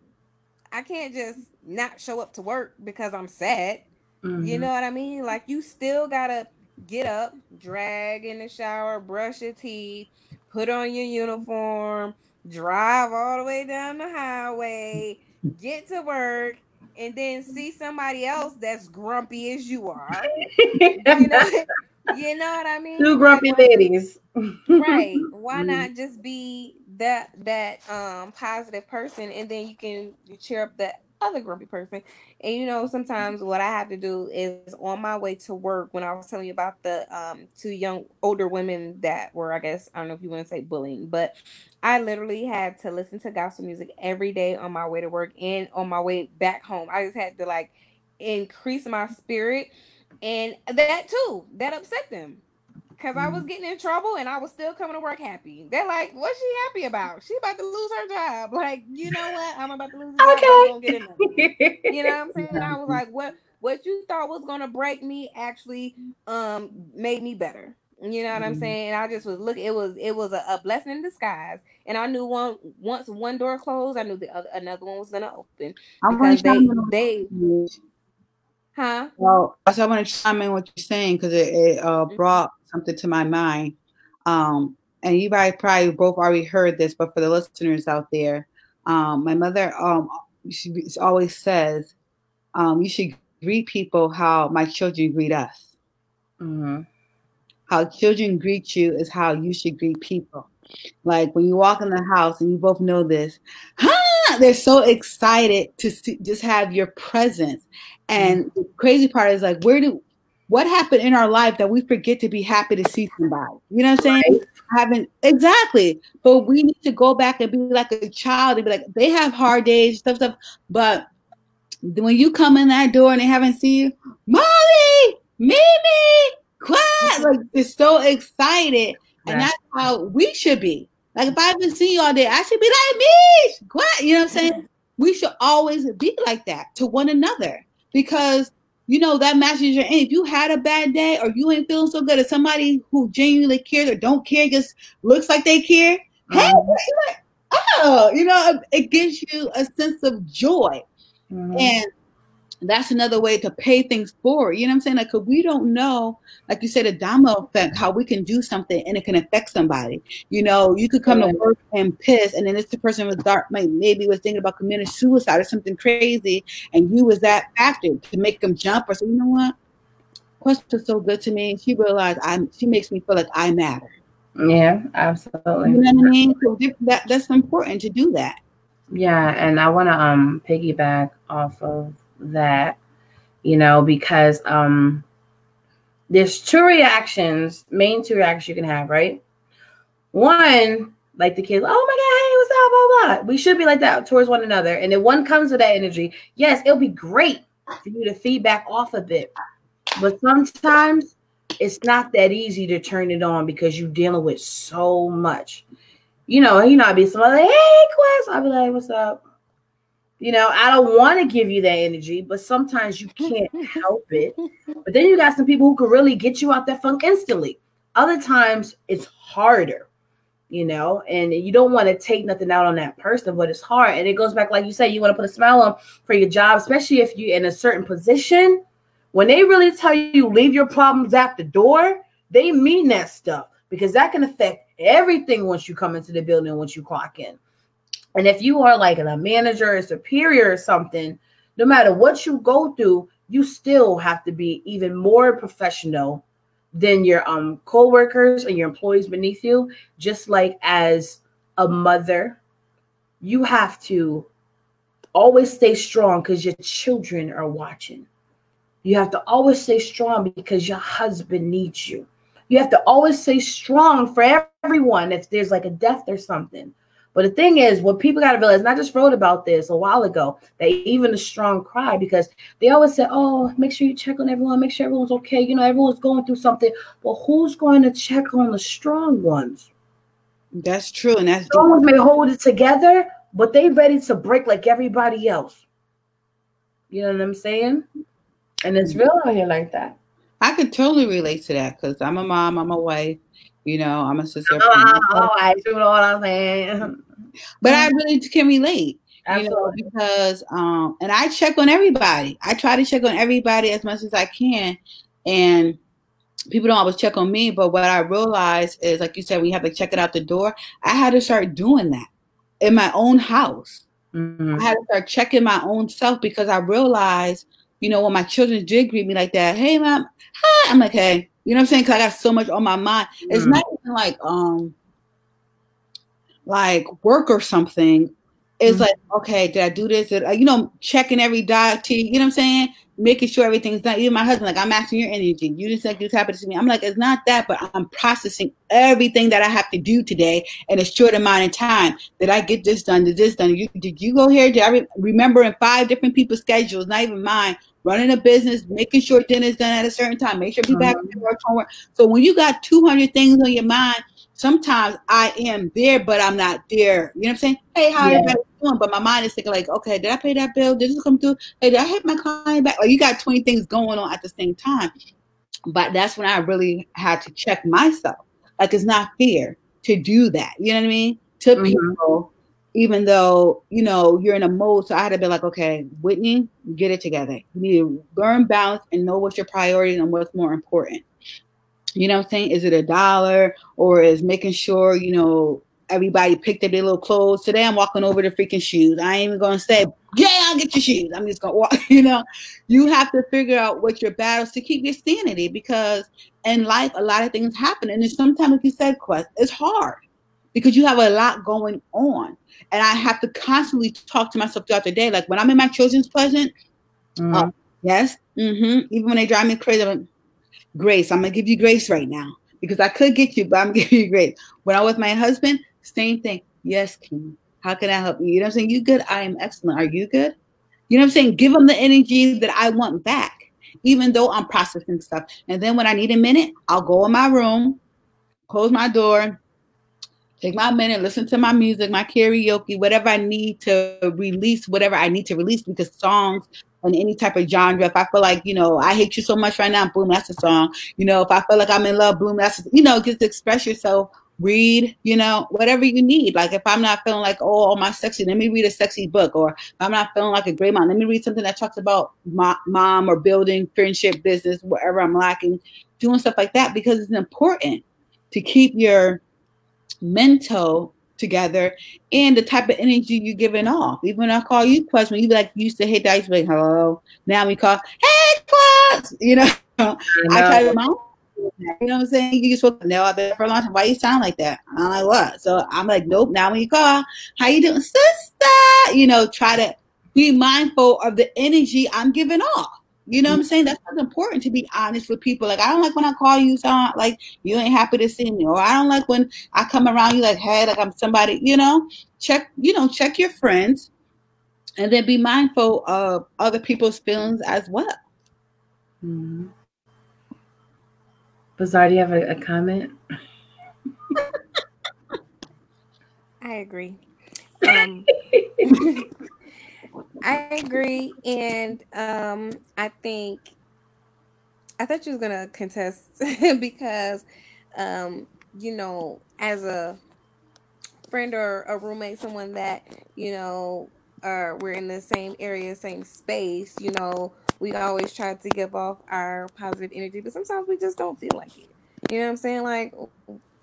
I can't just not show up to work because I'm sad. Mm-hmm. You know what I mean? Like you still gotta get up, drag in the shower, brush your teeth, put on your uniform, drive all the way down the highway, get to work, and then see somebody else that's grumpy as you are. you know, you know what I mean? Two grumpy like, ladies. right. Why mm-hmm. not just be that that um positive person and then you can cheer up the other grumpy person. And you know, sometimes what I have to do is on my way to work when I was telling you about the um two young older women that were I guess I don't know if you want to say bullying, but I literally had to listen to gospel music every day on my way to work and on my way back home. I just had to like increase my spirit and that too, that upset them because I was mm-hmm. getting in trouble and I was still coming to work happy. They're like, "What's she happy about? She about to lose her job." Like, you know what? I'm about to lose. A okay. Job, you know what I'm saying? And I was like, "What? What you thought was gonna break me actually um made me better." You know what I'm mm-hmm. saying? I just was look. It was it was a, a, blessing in disguise, and I knew one once one door closed, I knew the other another one was gonna open I'm because they they Huh? Well, so I want to chime in what you're saying because it, it uh, mm-hmm. brought something to my mind. Um, and you guys probably both already heard this, but for the listeners out there, um, my mother um, she always says, um, "You should greet people how my children greet us." Mm-hmm. How children greet you is how you should greet people. Like when you walk in the house, and you both know this? They're so excited to see, just have your presence. And the crazy part is like, where do what happened in our life that we forget to be happy to see somebody? You know what I'm saying? Right. Haven't exactly, but we need to go back and be like a child and be like, they have hard days, stuff, stuff. But when you come in that door and they haven't seen you, Molly, Mimi, quiet, like they're so excited, and that's how we should be. Like if I haven't seen you all day, I should be like me, quiet. You know what I'm saying? Mm-hmm. We should always be like that to one another because you know that matches your aim. If you had a bad day or you ain't feeling so good, if somebody who genuinely cares or don't care just looks like they care, mm-hmm. hey, like, oh, you know, it gives you a sense of joy. Mm-hmm. And that's another way to pay things forward. You know what I'm saying? Like, cause we don't know, like you said, a domino effect, how we can do something and it can affect somebody. You know, you could come to work and piss, and then this person was dark, maybe was thinking about committing suicide or something crazy, and you was that factor to make them jump or say, you know what? Quest was so good to me. She realized I'm. She makes me feel like I matter. Yeah, absolutely. You know what I mean? So that that's important to do that. Yeah, and I want to um piggyback off of that, you know, because um there's two reactions, main two reactions you can have, right? One, like the kids, oh my god, hey, what's up, blah blah. We should be like that towards one another. And then one comes with that energy. Yes, it'll be great for you to feedback off a bit. But sometimes it's not that easy to turn it on because you're dealing with so much. You know, you know, I'd be somebody like, hey, Quest. I'd be like, what's up? You know, I don't want to give you that energy, but sometimes you can't help it. But then you got some people who can really get you out that funk instantly. Other times it's harder, you know, and you don't want to take nothing out on that person, but it's hard. And it goes back, like you said, you want to put a smile on for your job, especially if you're in a certain position. When they really tell you leave your problems at the door, they mean that stuff because that can affect everything once you come into the building, once you clock in. And if you are like a manager or superior or something, no matter what you go through, you still have to be even more professional than your um co-workers and your employees beneath you. Just like as a mother you have to always stay strong because your children are watching. You have to always stay strong because your husband needs you. You have to always stay strong for everyone if there's like a death or something but the thing is, what people got to realize, and I just wrote about this a while ago, that even the strong cry because they always say, oh, make sure you check on everyone, make sure everyone's okay. You know, everyone's going through something. But who's going to check on the strong ones? That's true. And that's strong ones may hold it together, but they ready to break like everybody else. You know what I'm saying? And it's real out here like that. I could totally relate to that because I'm a mom, I'm a wife, you know, I'm a sister. Oh, oh, I you know what I'm saying. But I really can relate. Absolutely. You know, because um, and I check on everybody. I try to check on everybody as much as I can. And people don't always check on me, but what I realized is like you said, we have to check it out the door. I had to start doing that in my own house. Mm-hmm. I had to start checking my own self because I realized, you know, when my children did greet me like that, hey mom, hi, I'm like, hey, you know what I'm saying? Cause I got so much on my mind. Mm. It's not even like um like work or something. It's mm. like, okay, did I do this? Did I, you know, checking every dot T, you know what I'm saying? Making sure everything's done. Even my husband, like, I'm asking your energy. You just like this happened to me. I'm like, it's not that, but I'm processing everything that I have to do today in a short amount of time. Did I get this done? Did this done? You, did you go here? Did I re- remember in five different people's schedules, not even mine? Running a business, making sure dinner's done at a certain time, make sure people have mm-hmm. work homework. So when you got 200 things on your mind, sometimes I am there, but I'm not there. You know what I'm saying? Hey, how yeah. everybody doing? But my mind is thinking like, okay, did I pay that bill? Did this come through? Hey, did I hit my client back? Like you got 20 things going on at the same time. But that's when I really had to check myself. Like it's not fair to do that. You know what I mean? To mm-hmm. people even though you know you're in a mode. So I had to be like, okay, Whitney, get it together. You need to learn balance and know what's your priorities and what's more important. You know what I'm saying? Is it a dollar or is making sure you know everybody picked up their little clothes? Today I'm walking over to freaking shoes. I ain't even gonna say, yeah, I'll get your shoes. I'm just gonna walk. You know, you have to figure out what your battles to keep your sanity because in life a lot of things happen and sometimes, like you said, Quest, it's hard because you have a lot going on. And I have to constantly talk to myself throughout the day. Like when I'm in my children's present, mm-hmm. uh, yes, mm-hmm, even when they drive me crazy, I'm like, Grace, I'm gonna give you grace right now because I could get you, but I'm gonna give you grace. When I'm with my husband, same thing. Yes, King, how can I help you? You know what I'm saying? You good? I am excellent. Are you good? You know what I'm saying? Give them the energy that I want back, even though I'm processing stuff. And then when I need a minute, I'll go in my room, close my door, take my minute, listen to my music, my karaoke, whatever I need to release, whatever I need to release, because songs on any type of genre. If I feel like, you know, I hate you so much right now, boom, that's a song. You know, if I feel like I'm in love, boom, that's, a, you know, just express yourself, read, you know, whatever you need. Like if I'm not feeling like, oh, my sexy, let me read a sexy book. Or if I'm not feeling like a great mom, let me read something that talks about my, mom or building friendship, business, whatever I'm lacking, doing stuff like that because it's important to keep your mental together and the type of energy you're giving off. Even when I call you "Plus," when you be like used to hate that, you like, hello. Now we call, hey Quas, you know. I, I try to mom. You know what I'm saying? You just spoke now I've been for a long time. Why you sound like that? I'm like, what? So I'm like, nope. Now when you call, how you doing, sister? You know, try to be mindful of the energy I'm giving off. You know what I'm saying? That's important to be honest with people. Like, I don't like when I call you, son, like you ain't happy to see me, or I don't like when I come around you like, hey, like I'm somebody. You know, check. You know, check your friends, and then be mindful of other people's feelings as well. Mm-hmm. Bazaar, do you have a, a comment? I agree. Um, I agree, and um, I think I thought you was gonna contest because, um, you know, as a friend or a roommate, someone that you know, uh, we're in the same area, same space. You know, we always try to give off our positive energy, but sometimes we just don't feel like it. You know what I'm saying? Like,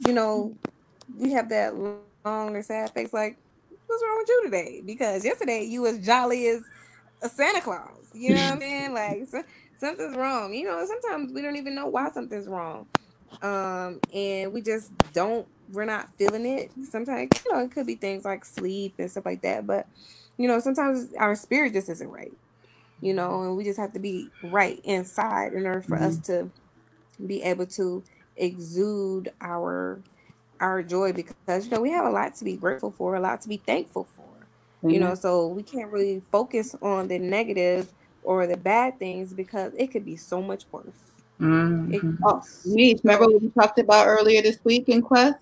you know, we have that long or sad face, like what's wrong with you today? Because yesterday you was jolly as a Santa Claus. You know what I'm saying? Like so, something's wrong. You know, sometimes we don't even know why something's wrong. Um, and we just don't we're not feeling it. Sometimes, you know, it could be things like sleep and stuff like that, but you know, sometimes our spirit just isn't right. You know, and we just have to be right inside in order for mm-hmm. us to be able to exude our our joy because you know we have a lot to be grateful for, a lot to be thankful for. Mm-hmm. You know, so we can't really focus on the negative or the bad things because it could be so much worse. Mm-hmm. Oh, remember what we talked about earlier this week in Quest?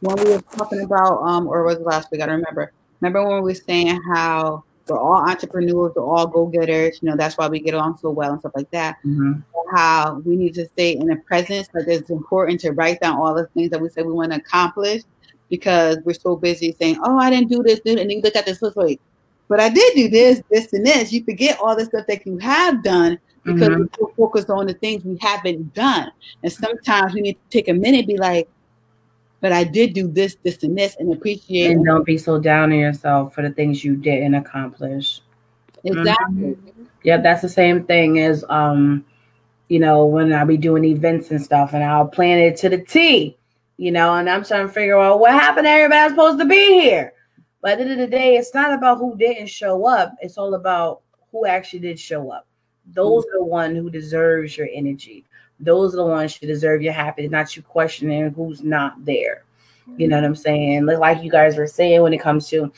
When we were talking about, um, or was it last week? I don't remember. Remember when we were saying how we're all entrepreneurs, we're all go getters. You know, that's why we get along so well and stuff like that. Mm-hmm. How we need to stay in the presence, but it's important to write down all the things that we say we want to accomplish because we're so busy saying, "Oh, I didn't do this," dude. and then you look at this list, like, "But I did do this, this, and this." You forget all the stuff that you have done because mm-hmm. we're so focused on the things we haven't done. And sometimes we need to take a minute, be like, but I did do this, this, and this, and appreciate. And don't be so down on yourself for the things you didn't accomplish. Exactly. Mm-hmm. Yeah, that's the same thing as um, you know, when I be doing events and stuff, and I'll plan it to the T, you know, and I'm trying to figure out what happened to everybody supposed to be here. But at the end of the day, it's not about who didn't show up. It's all about who actually did show up. Those mm-hmm. are the one who deserves your energy those are the ones who deserve your happiness, not you questioning who's not there. You know what I'm saying? Like you guys were saying when it comes to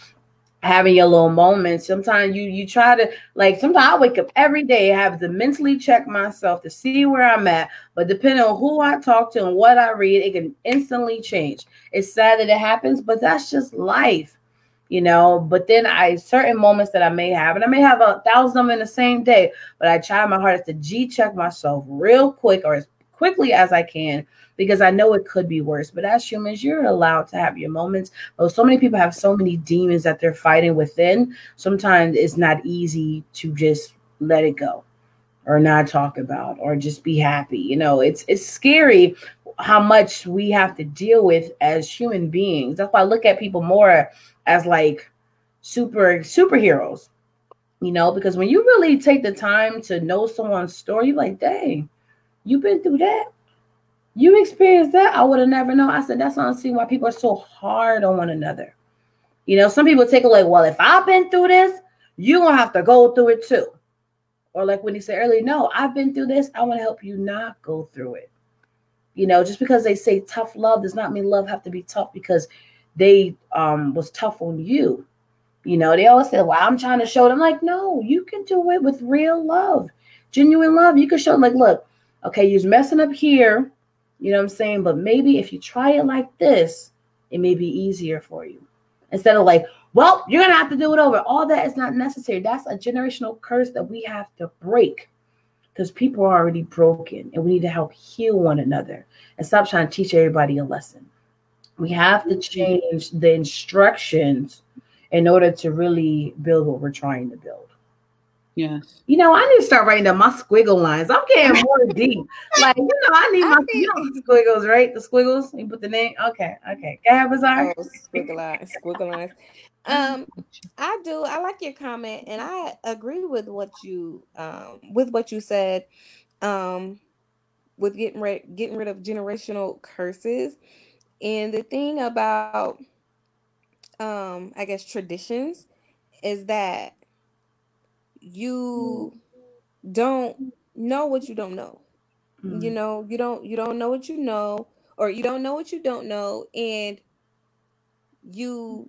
having your little moments. Sometimes you you try to like sometimes I wake up every day, have to mentally check myself to see where I'm at. But depending on who I talk to and what I read, it can instantly change. It's sad that it happens, but that's just life you know. But then I certain moments that I may have, and I may have a thousand of them in the same day, but I try my hardest to G check myself real quick or as quickly as I can because I know it could be worse. But as humans, you're allowed to have your moments. But so many people have so many demons that they're fighting within. Sometimes it's not easy to just let it go or not talk about or just be happy. You know, it's it's scary how much we have to deal with as human beings. That's why I look at people more as like super superheroes, you know, because when you really take the time to know someone's story, you're like, dang, you've been through that. You experienced that. I would have never known. I said, that's honestly why people are so hard on one another. You know, some people take it like, well, if I've been through this, you're gonna have to go through it too. Or like when he said earlier, no, I've been through this. I want to help you not go through it. You know, just because they say tough love does not mean love have to be tough because they um was tough on you. You know, they always say, Well, I'm trying to show them like, no, you can do it with real love, genuine love. You can show them like, look, okay, you're messing up here, you know what I'm saying? But maybe if you try it like this, it may be easier for you. Instead of like, well, you're gonna have to do it over. All that is not necessary. That's a generational curse that we have to break because people are already broken and we need to help heal one another and stop trying to teach everybody a lesson. We have to mm-hmm. change the instructions in order to really build what we're trying to build. Yes. You know, I need to start writing down my squiggle lines. I'm getting more deep. Like, you know, I need my you know squiggles, right? The squiggles. You put the name. Okay, okay. Go ahead, Bazaar. Oh, squiggle lines, squiggle lines. Um, I do. I like your comment, and I agree with what you um with what you said. Um, with getting rid getting rid of generational curses and the thing about um I guess traditions is that you don't know what you don't know. Mm-hmm. You know, you don't you don't know what you know or you don't know what you don't know and you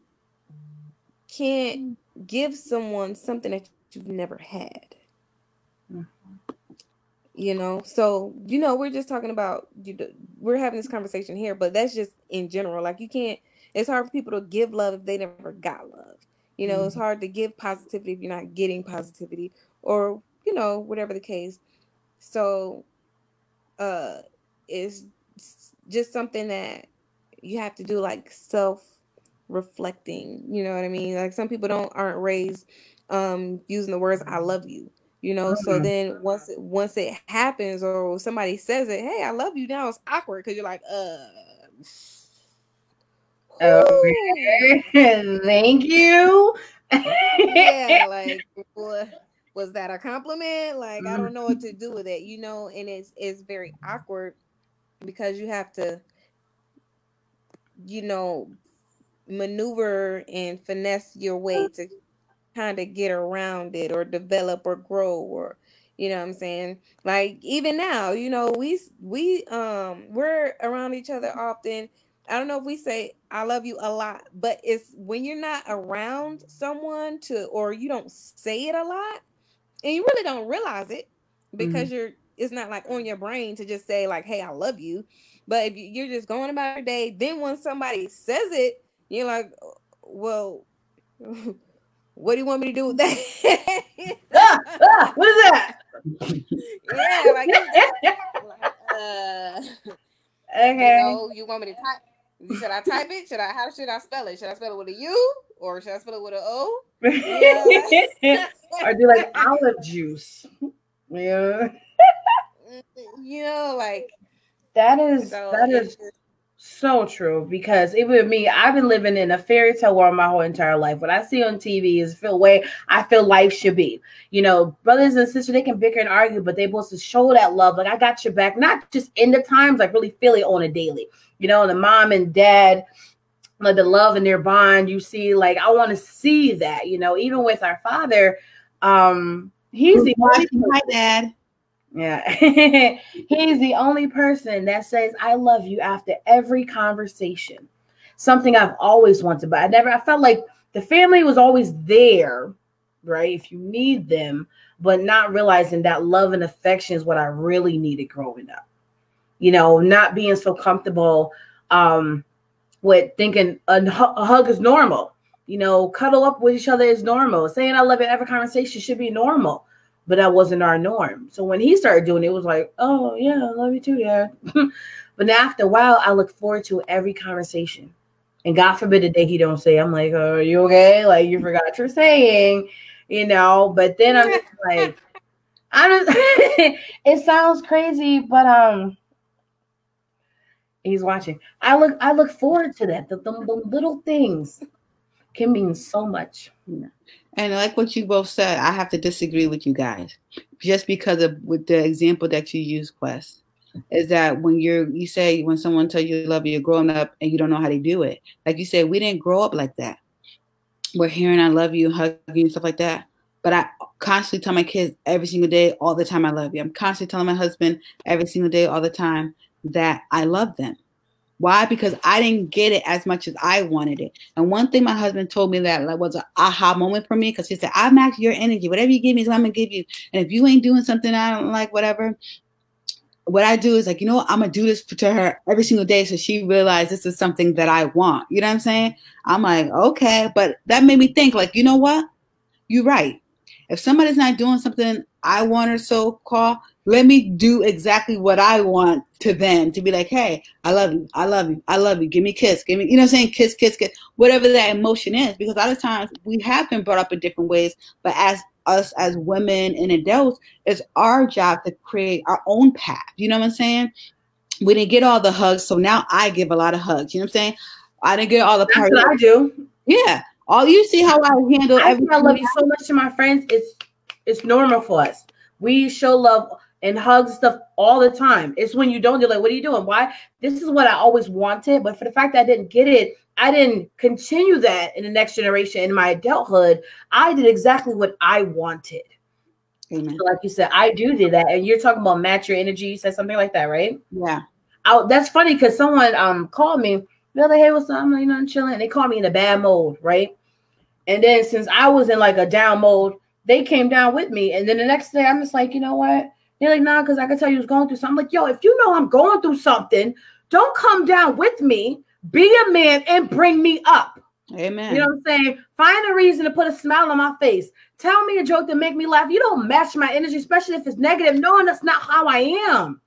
can't give someone something that you've never had. Mm-hmm. You know? So you know we're just talking about you we're having this conversation here but that's just in general. Like you can't it's hard for people to give love if they never got love. You know mm-hmm. it's hard to give positivity if you're not getting positivity or you know whatever the case. So uh it's just something that you have to do like self reflecting you know what i mean like some people don't aren't raised um using the words i love you you know mm-hmm. so then once it, once it happens or somebody says it hey i love you now it's awkward because you're like uh okay. thank you yeah, like was that a compliment? Like I don't know what to do with it, you know, and it's it's very awkward because you have to, you know, maneuver and finesse your way to kind of get around it or develop or grow or you know what i'm saying? Like even now you know we we um we're around each other often. I don't know if we say i love you a lot but it's when you're not around someone to or you don't say it a lot and you really don't realize it because mm-hmm. you're it's not like on your brain to just say like hey i love you. But if you're just going about your day then when somebody says it you're like well what do you want me to do with that? ah, ah, what is that? yeah, like, uh, okay. You, know, you want me to type? Should I type it? Should I? How should I spell it? Should I spell it with a U or should I spell it with a O? Yeah. or do like olive juice? Yeah. You know, like that is so that is so true because even with me, I've been living in a fairy tale world my whole entire life. What I see on TV is the way I feel life should be. You know, brothers and sisters, they can bicker and argue, but they both to show that love. Like I got your back, not just in the times, like really feel it on a daily. You know, the mom and dad, like the love in their bond. You see, like I want to see that. You know, even with our father, um, he's the my dad. Yeah. He's the only person that says, I love you after every conversation. Something I've always wanted, but I never, I felt like the family was always there, right? If you need them, but not realizing that love and affection is what I really needed growing up. You know, not being so comfortable um, with thinking a, a hug is normal. You know, cuddle up with each other is normal. Saying I love you every conversation should be normal but that wasn't our norm. So when he started doing it, it was like, oh yeah, I love you too, yeah. but now after a while, I look forward to every conversation. And God forbid the day he don't say, I'm like, oh, are you okay? Like you forgot you're saying, you know. But then I'm just like, I don't. it sounds crazy, but um, he's watching. I look, I look forward to that. The, the, the little things can mean so much. And like what you both said, I have to disagree with you guys, just because of with the example that you use, Quest, is that when you're you say when someone tells you love you, you're growing up and you don't know how to do it. Like you said, we didn't grow up like that. We're hearing I love you, hugging you, and stuff like that. But I constantly tell my kids every single day, all the time, I love you. I'm constantly telling my husband every single day, all the time, that I love them. Why? Because I didn't get it as much as I wanted it. And one thing my husband told me that like, was an aha moment for me because he said, I match your energy. Whatever you give me is what I'm gonna give you. And if you ain't doing something I don't like, whatever, what I do is like, you know what, I'm gonna do this to her every single day so she realizes this is something that I want. You know what I'm saying? I'm like, okay, but that made me think, like, you know what? You're right. If somebody's not doing something I want or so call, let me do exactly what I want to them to be like, hey, I love you, I love you, I love you, give me a kiss, give me, you know I'm saying? Kiss, kiss, kiss, whatever that emotion is. Because a lot of times we have been brought up in different ways, but as us as women and adults, it's our job to create our own path. You know what I'm saying? We didn't get all the hugs, so now I give a lot of hugs. You know what I'm saying? I didn't get all the parties. I do. Yeah. All you see how I handle I, I love you so much to my friends. It's it's normal for us. We show love and hug stuff all the time. It's when you don't, you're like, what are you doing? Why? This is what I always wanted. But for the fact that I didn't get it, I didn't continue that in the next generation in my adulthood. I did exactly what I wanted. Amen. So like you said, I do do that. And you're talking about match your energy. You said something like that, right? Yeah. I, that's funny because someone um called me. They're like, hey, what's up? I'm like, you know, I'm chilling. And they called me in a bad mode, right? And then since I was in like a down mode, they came down with me. And then the next day, I'm just like, you know what? They're like, nah, because I can tell you was going through something. I'm like, yo, if you know I'm going through something, don't come down with me. Be a man and bring me up. Amen. You know what I'm saying? Find a reason to put a smile on my face. Tell me a joke to make me laugh. You don't match my energy, especially if it's negative, knowing that's not how I am.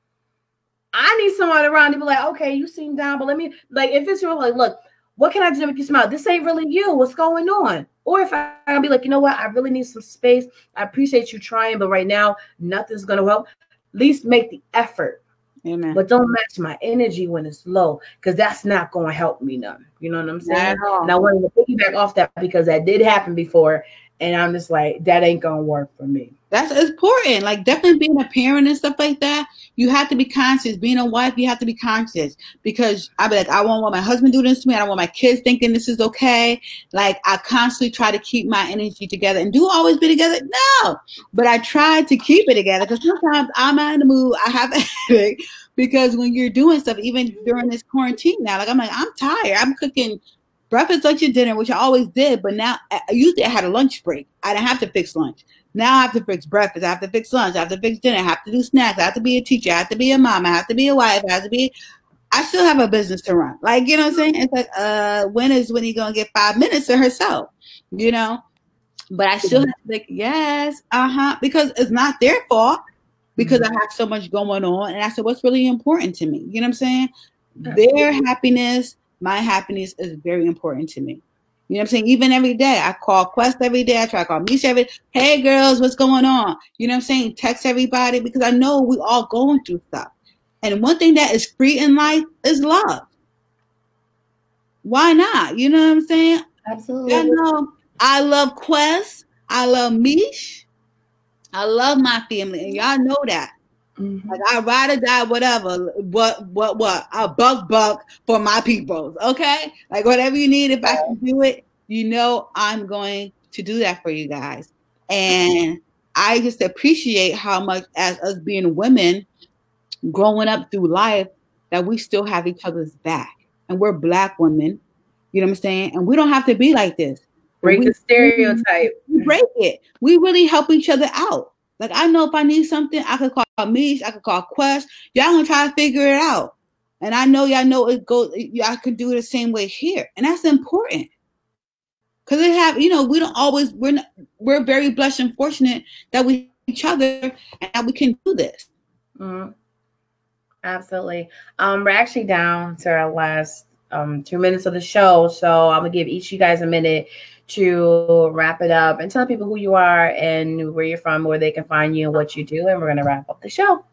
I need someone around to be like, okay, you seem down, but let me like if it's real, like, look, what can I do to make you smile? This ain't really you. What's going on? Or if I, I'll be like, you know what, I really need some space. I appreciate you trying, but right now nothing's gonna help. At least make the effort. Amen. But don't match my energy when it's low, because that's not going to help me none. You know what I'm saying? And I wanted to piggyback off that because that did happen before, and I'm just like, that ain't gonna work for me. That's important. Like definitely being a parent and stuff like that. You have to be conscious. Being a wife, you have to be conscious because I be like, I won't want my husband do this to me. I don't want my kids thinking this is okay. Like I constantly try to keep my energy together. And do always be together? No, but I try to keep it together because sometimes I'm not in the mood. I have a because when you're doing stuff, even during this quarantine now, like I'm like, I'm tired. I'm cooking breakfast, lunch, and dinner, which I always did, but now I usually I had a lunch break. I didn't have to fix lunch. Now I have to fix breakfast. I have to fix lunch. I have to fix dinner. I have to do snacks. I have to be a teacher. I have to be a mom. I have to be a wife. I have to be. I still have a business to run. Like you know what I'm saying? It's like, uh, when is when he gonna get five minutes to herself? You know. But I still have to like, yes, uh huh, because it's not their fault because I have so much going on, and I said, what's really important to me? You know what I'm saying? Their happiness, my happiness is very important to me. You know what I'm saying? Even every day, I call Quest every day. I try to call Misha every Hey, girls, what's going on? You know what I'm saying? Text everybody because I know we all going through stuff. And one thing that is free in life is love. Why not? You know what I'm saying? Absolutely. I know I love Quest. I love Mish. I love my family, and y'all know that. Mhm. Like I ride or die, whatever. What, what, what? I buck, buck for my peoples. Okay, like whatever you need. If I can do it, you know, I'm going to do that for you guys. And I just appreciate how much, as us being women, growing up through life, that we still have each other's back, and we're black women. You know what I'm saying? And we don't have to be like this. Break We- the stereotype. we break it. We really help each other out. Like I know if I need something, I could call Mish, I could call Quest. Y'all gonna try to figure it out. And I know y'all know it goes. Y'all can do it the same way here, and that's important. Cause it have you know we don't always we're not, we're very blessed and fortunate that we each other and that we can do this. Mhm. Absolutely. Um, we're actually down to our last um two minutes of the show, so I'm gonna give each of you guys a minute to wrap it up and tell people who you are and where you're from, where they can find you and what you do, and we're gonna wrap up the show.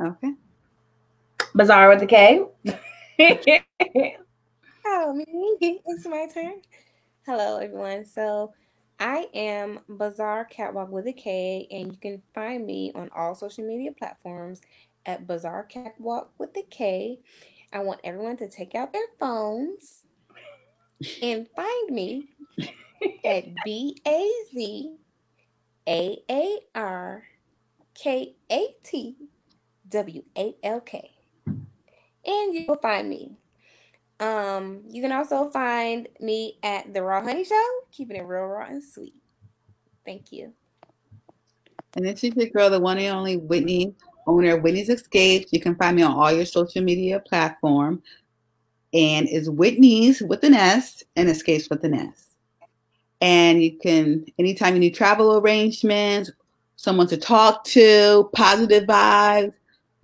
Okay. Bazaar with the K. Oh, me. It's my turn. Hello, everyone. So, I am Bazaar Katwalk with a K, and you can find me on all social media platforms at Bazaar Katwalk with a K. I want everyone to take out their phones and find me at B A Z A A R K A T W A L K. And you will find me. Um, you can also find me at the Raw Honey Show, keeping it real raw and sweet. Thank you. And this is your girl, the one and only Whitney, owner of Whitney's Escapes. You can find me on all your social media platform. And it's Whitney's with an S and Escapes with an S. And you can, anytime you need travel arrangements, someone to talk to, positive vibes,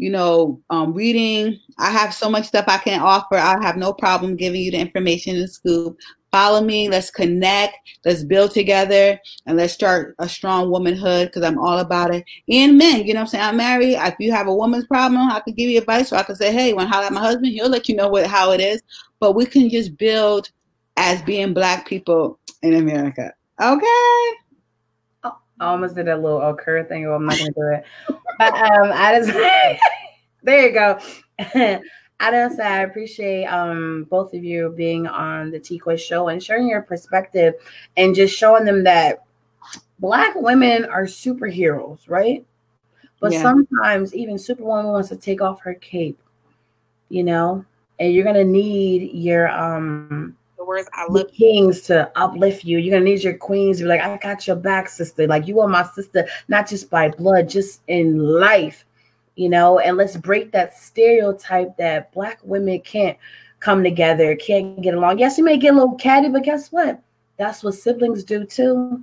you know, um, reading. I have so much stuff I can offer. I have no problem giving you the information and scoop. Follow me. Let's connect. Let's build together and let's start a strong womanhood because I'm all about it. And men, you know what I'm saying? I'm married. If you have a woman's problem, I can give you advice. So I can say, hey, when I holler at my husband, he'll let you know what how it is. But we can just build as being black people in America. Okay. I almost did a little occur thing. I'm not gonna do it. But um, I just there you go. Say I appreciate um both of you being on the T show and sharing your perspective and just showing them that black women are superheroes, right? But Yeah. sometimes even Superwoman wants to take off her cape, you know, and you're gonna need your um The words I love kings to uplift you. You're gonna need your queens to be like, I got your back, sister. Like you are my sister, not just by blood, just in life, you know. And let's break that stereotype that black women can't come together, can't get along. Yes, you may get a little catty, but guess what? That's what siblings do too.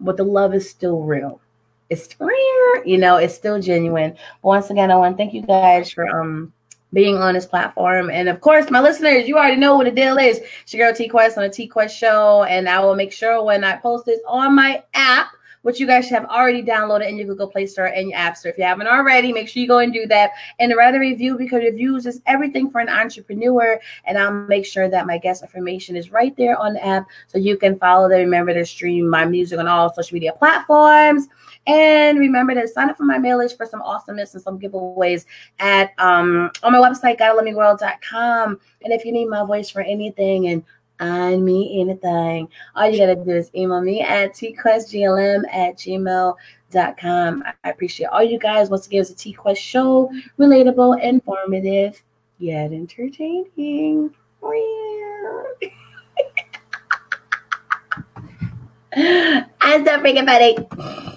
But the love is still real. It's real, you know, it's still genuine. But once again, I want to thank you guys for um being on this platform. And of course, my listeners, you already know what the deal is. It's your girl T Quest on the T Quest show. And I will make sure when I post this on my app, which you guys have already downloaded in your Google Play Store and your App Store. If you haven't already, make sure you go and do that and write a review because reviews is everything for an entrepreneur. And I'll make sure that my guest information is right there on the app so you can follow them. Remember to stream my music on all social media platforms. And remember to sign up for my mail list for some awesomeness and some giveaways at um on my website, GottaLoveMeWorld.com. And if you need my voice for anything and I me anything. All you gotta do is email me at tquestglm at gmail.com. I appreciate all you guys. Once again, it's a T Quest show, relatable, informative, yet entertaining. I'm so freaking funny.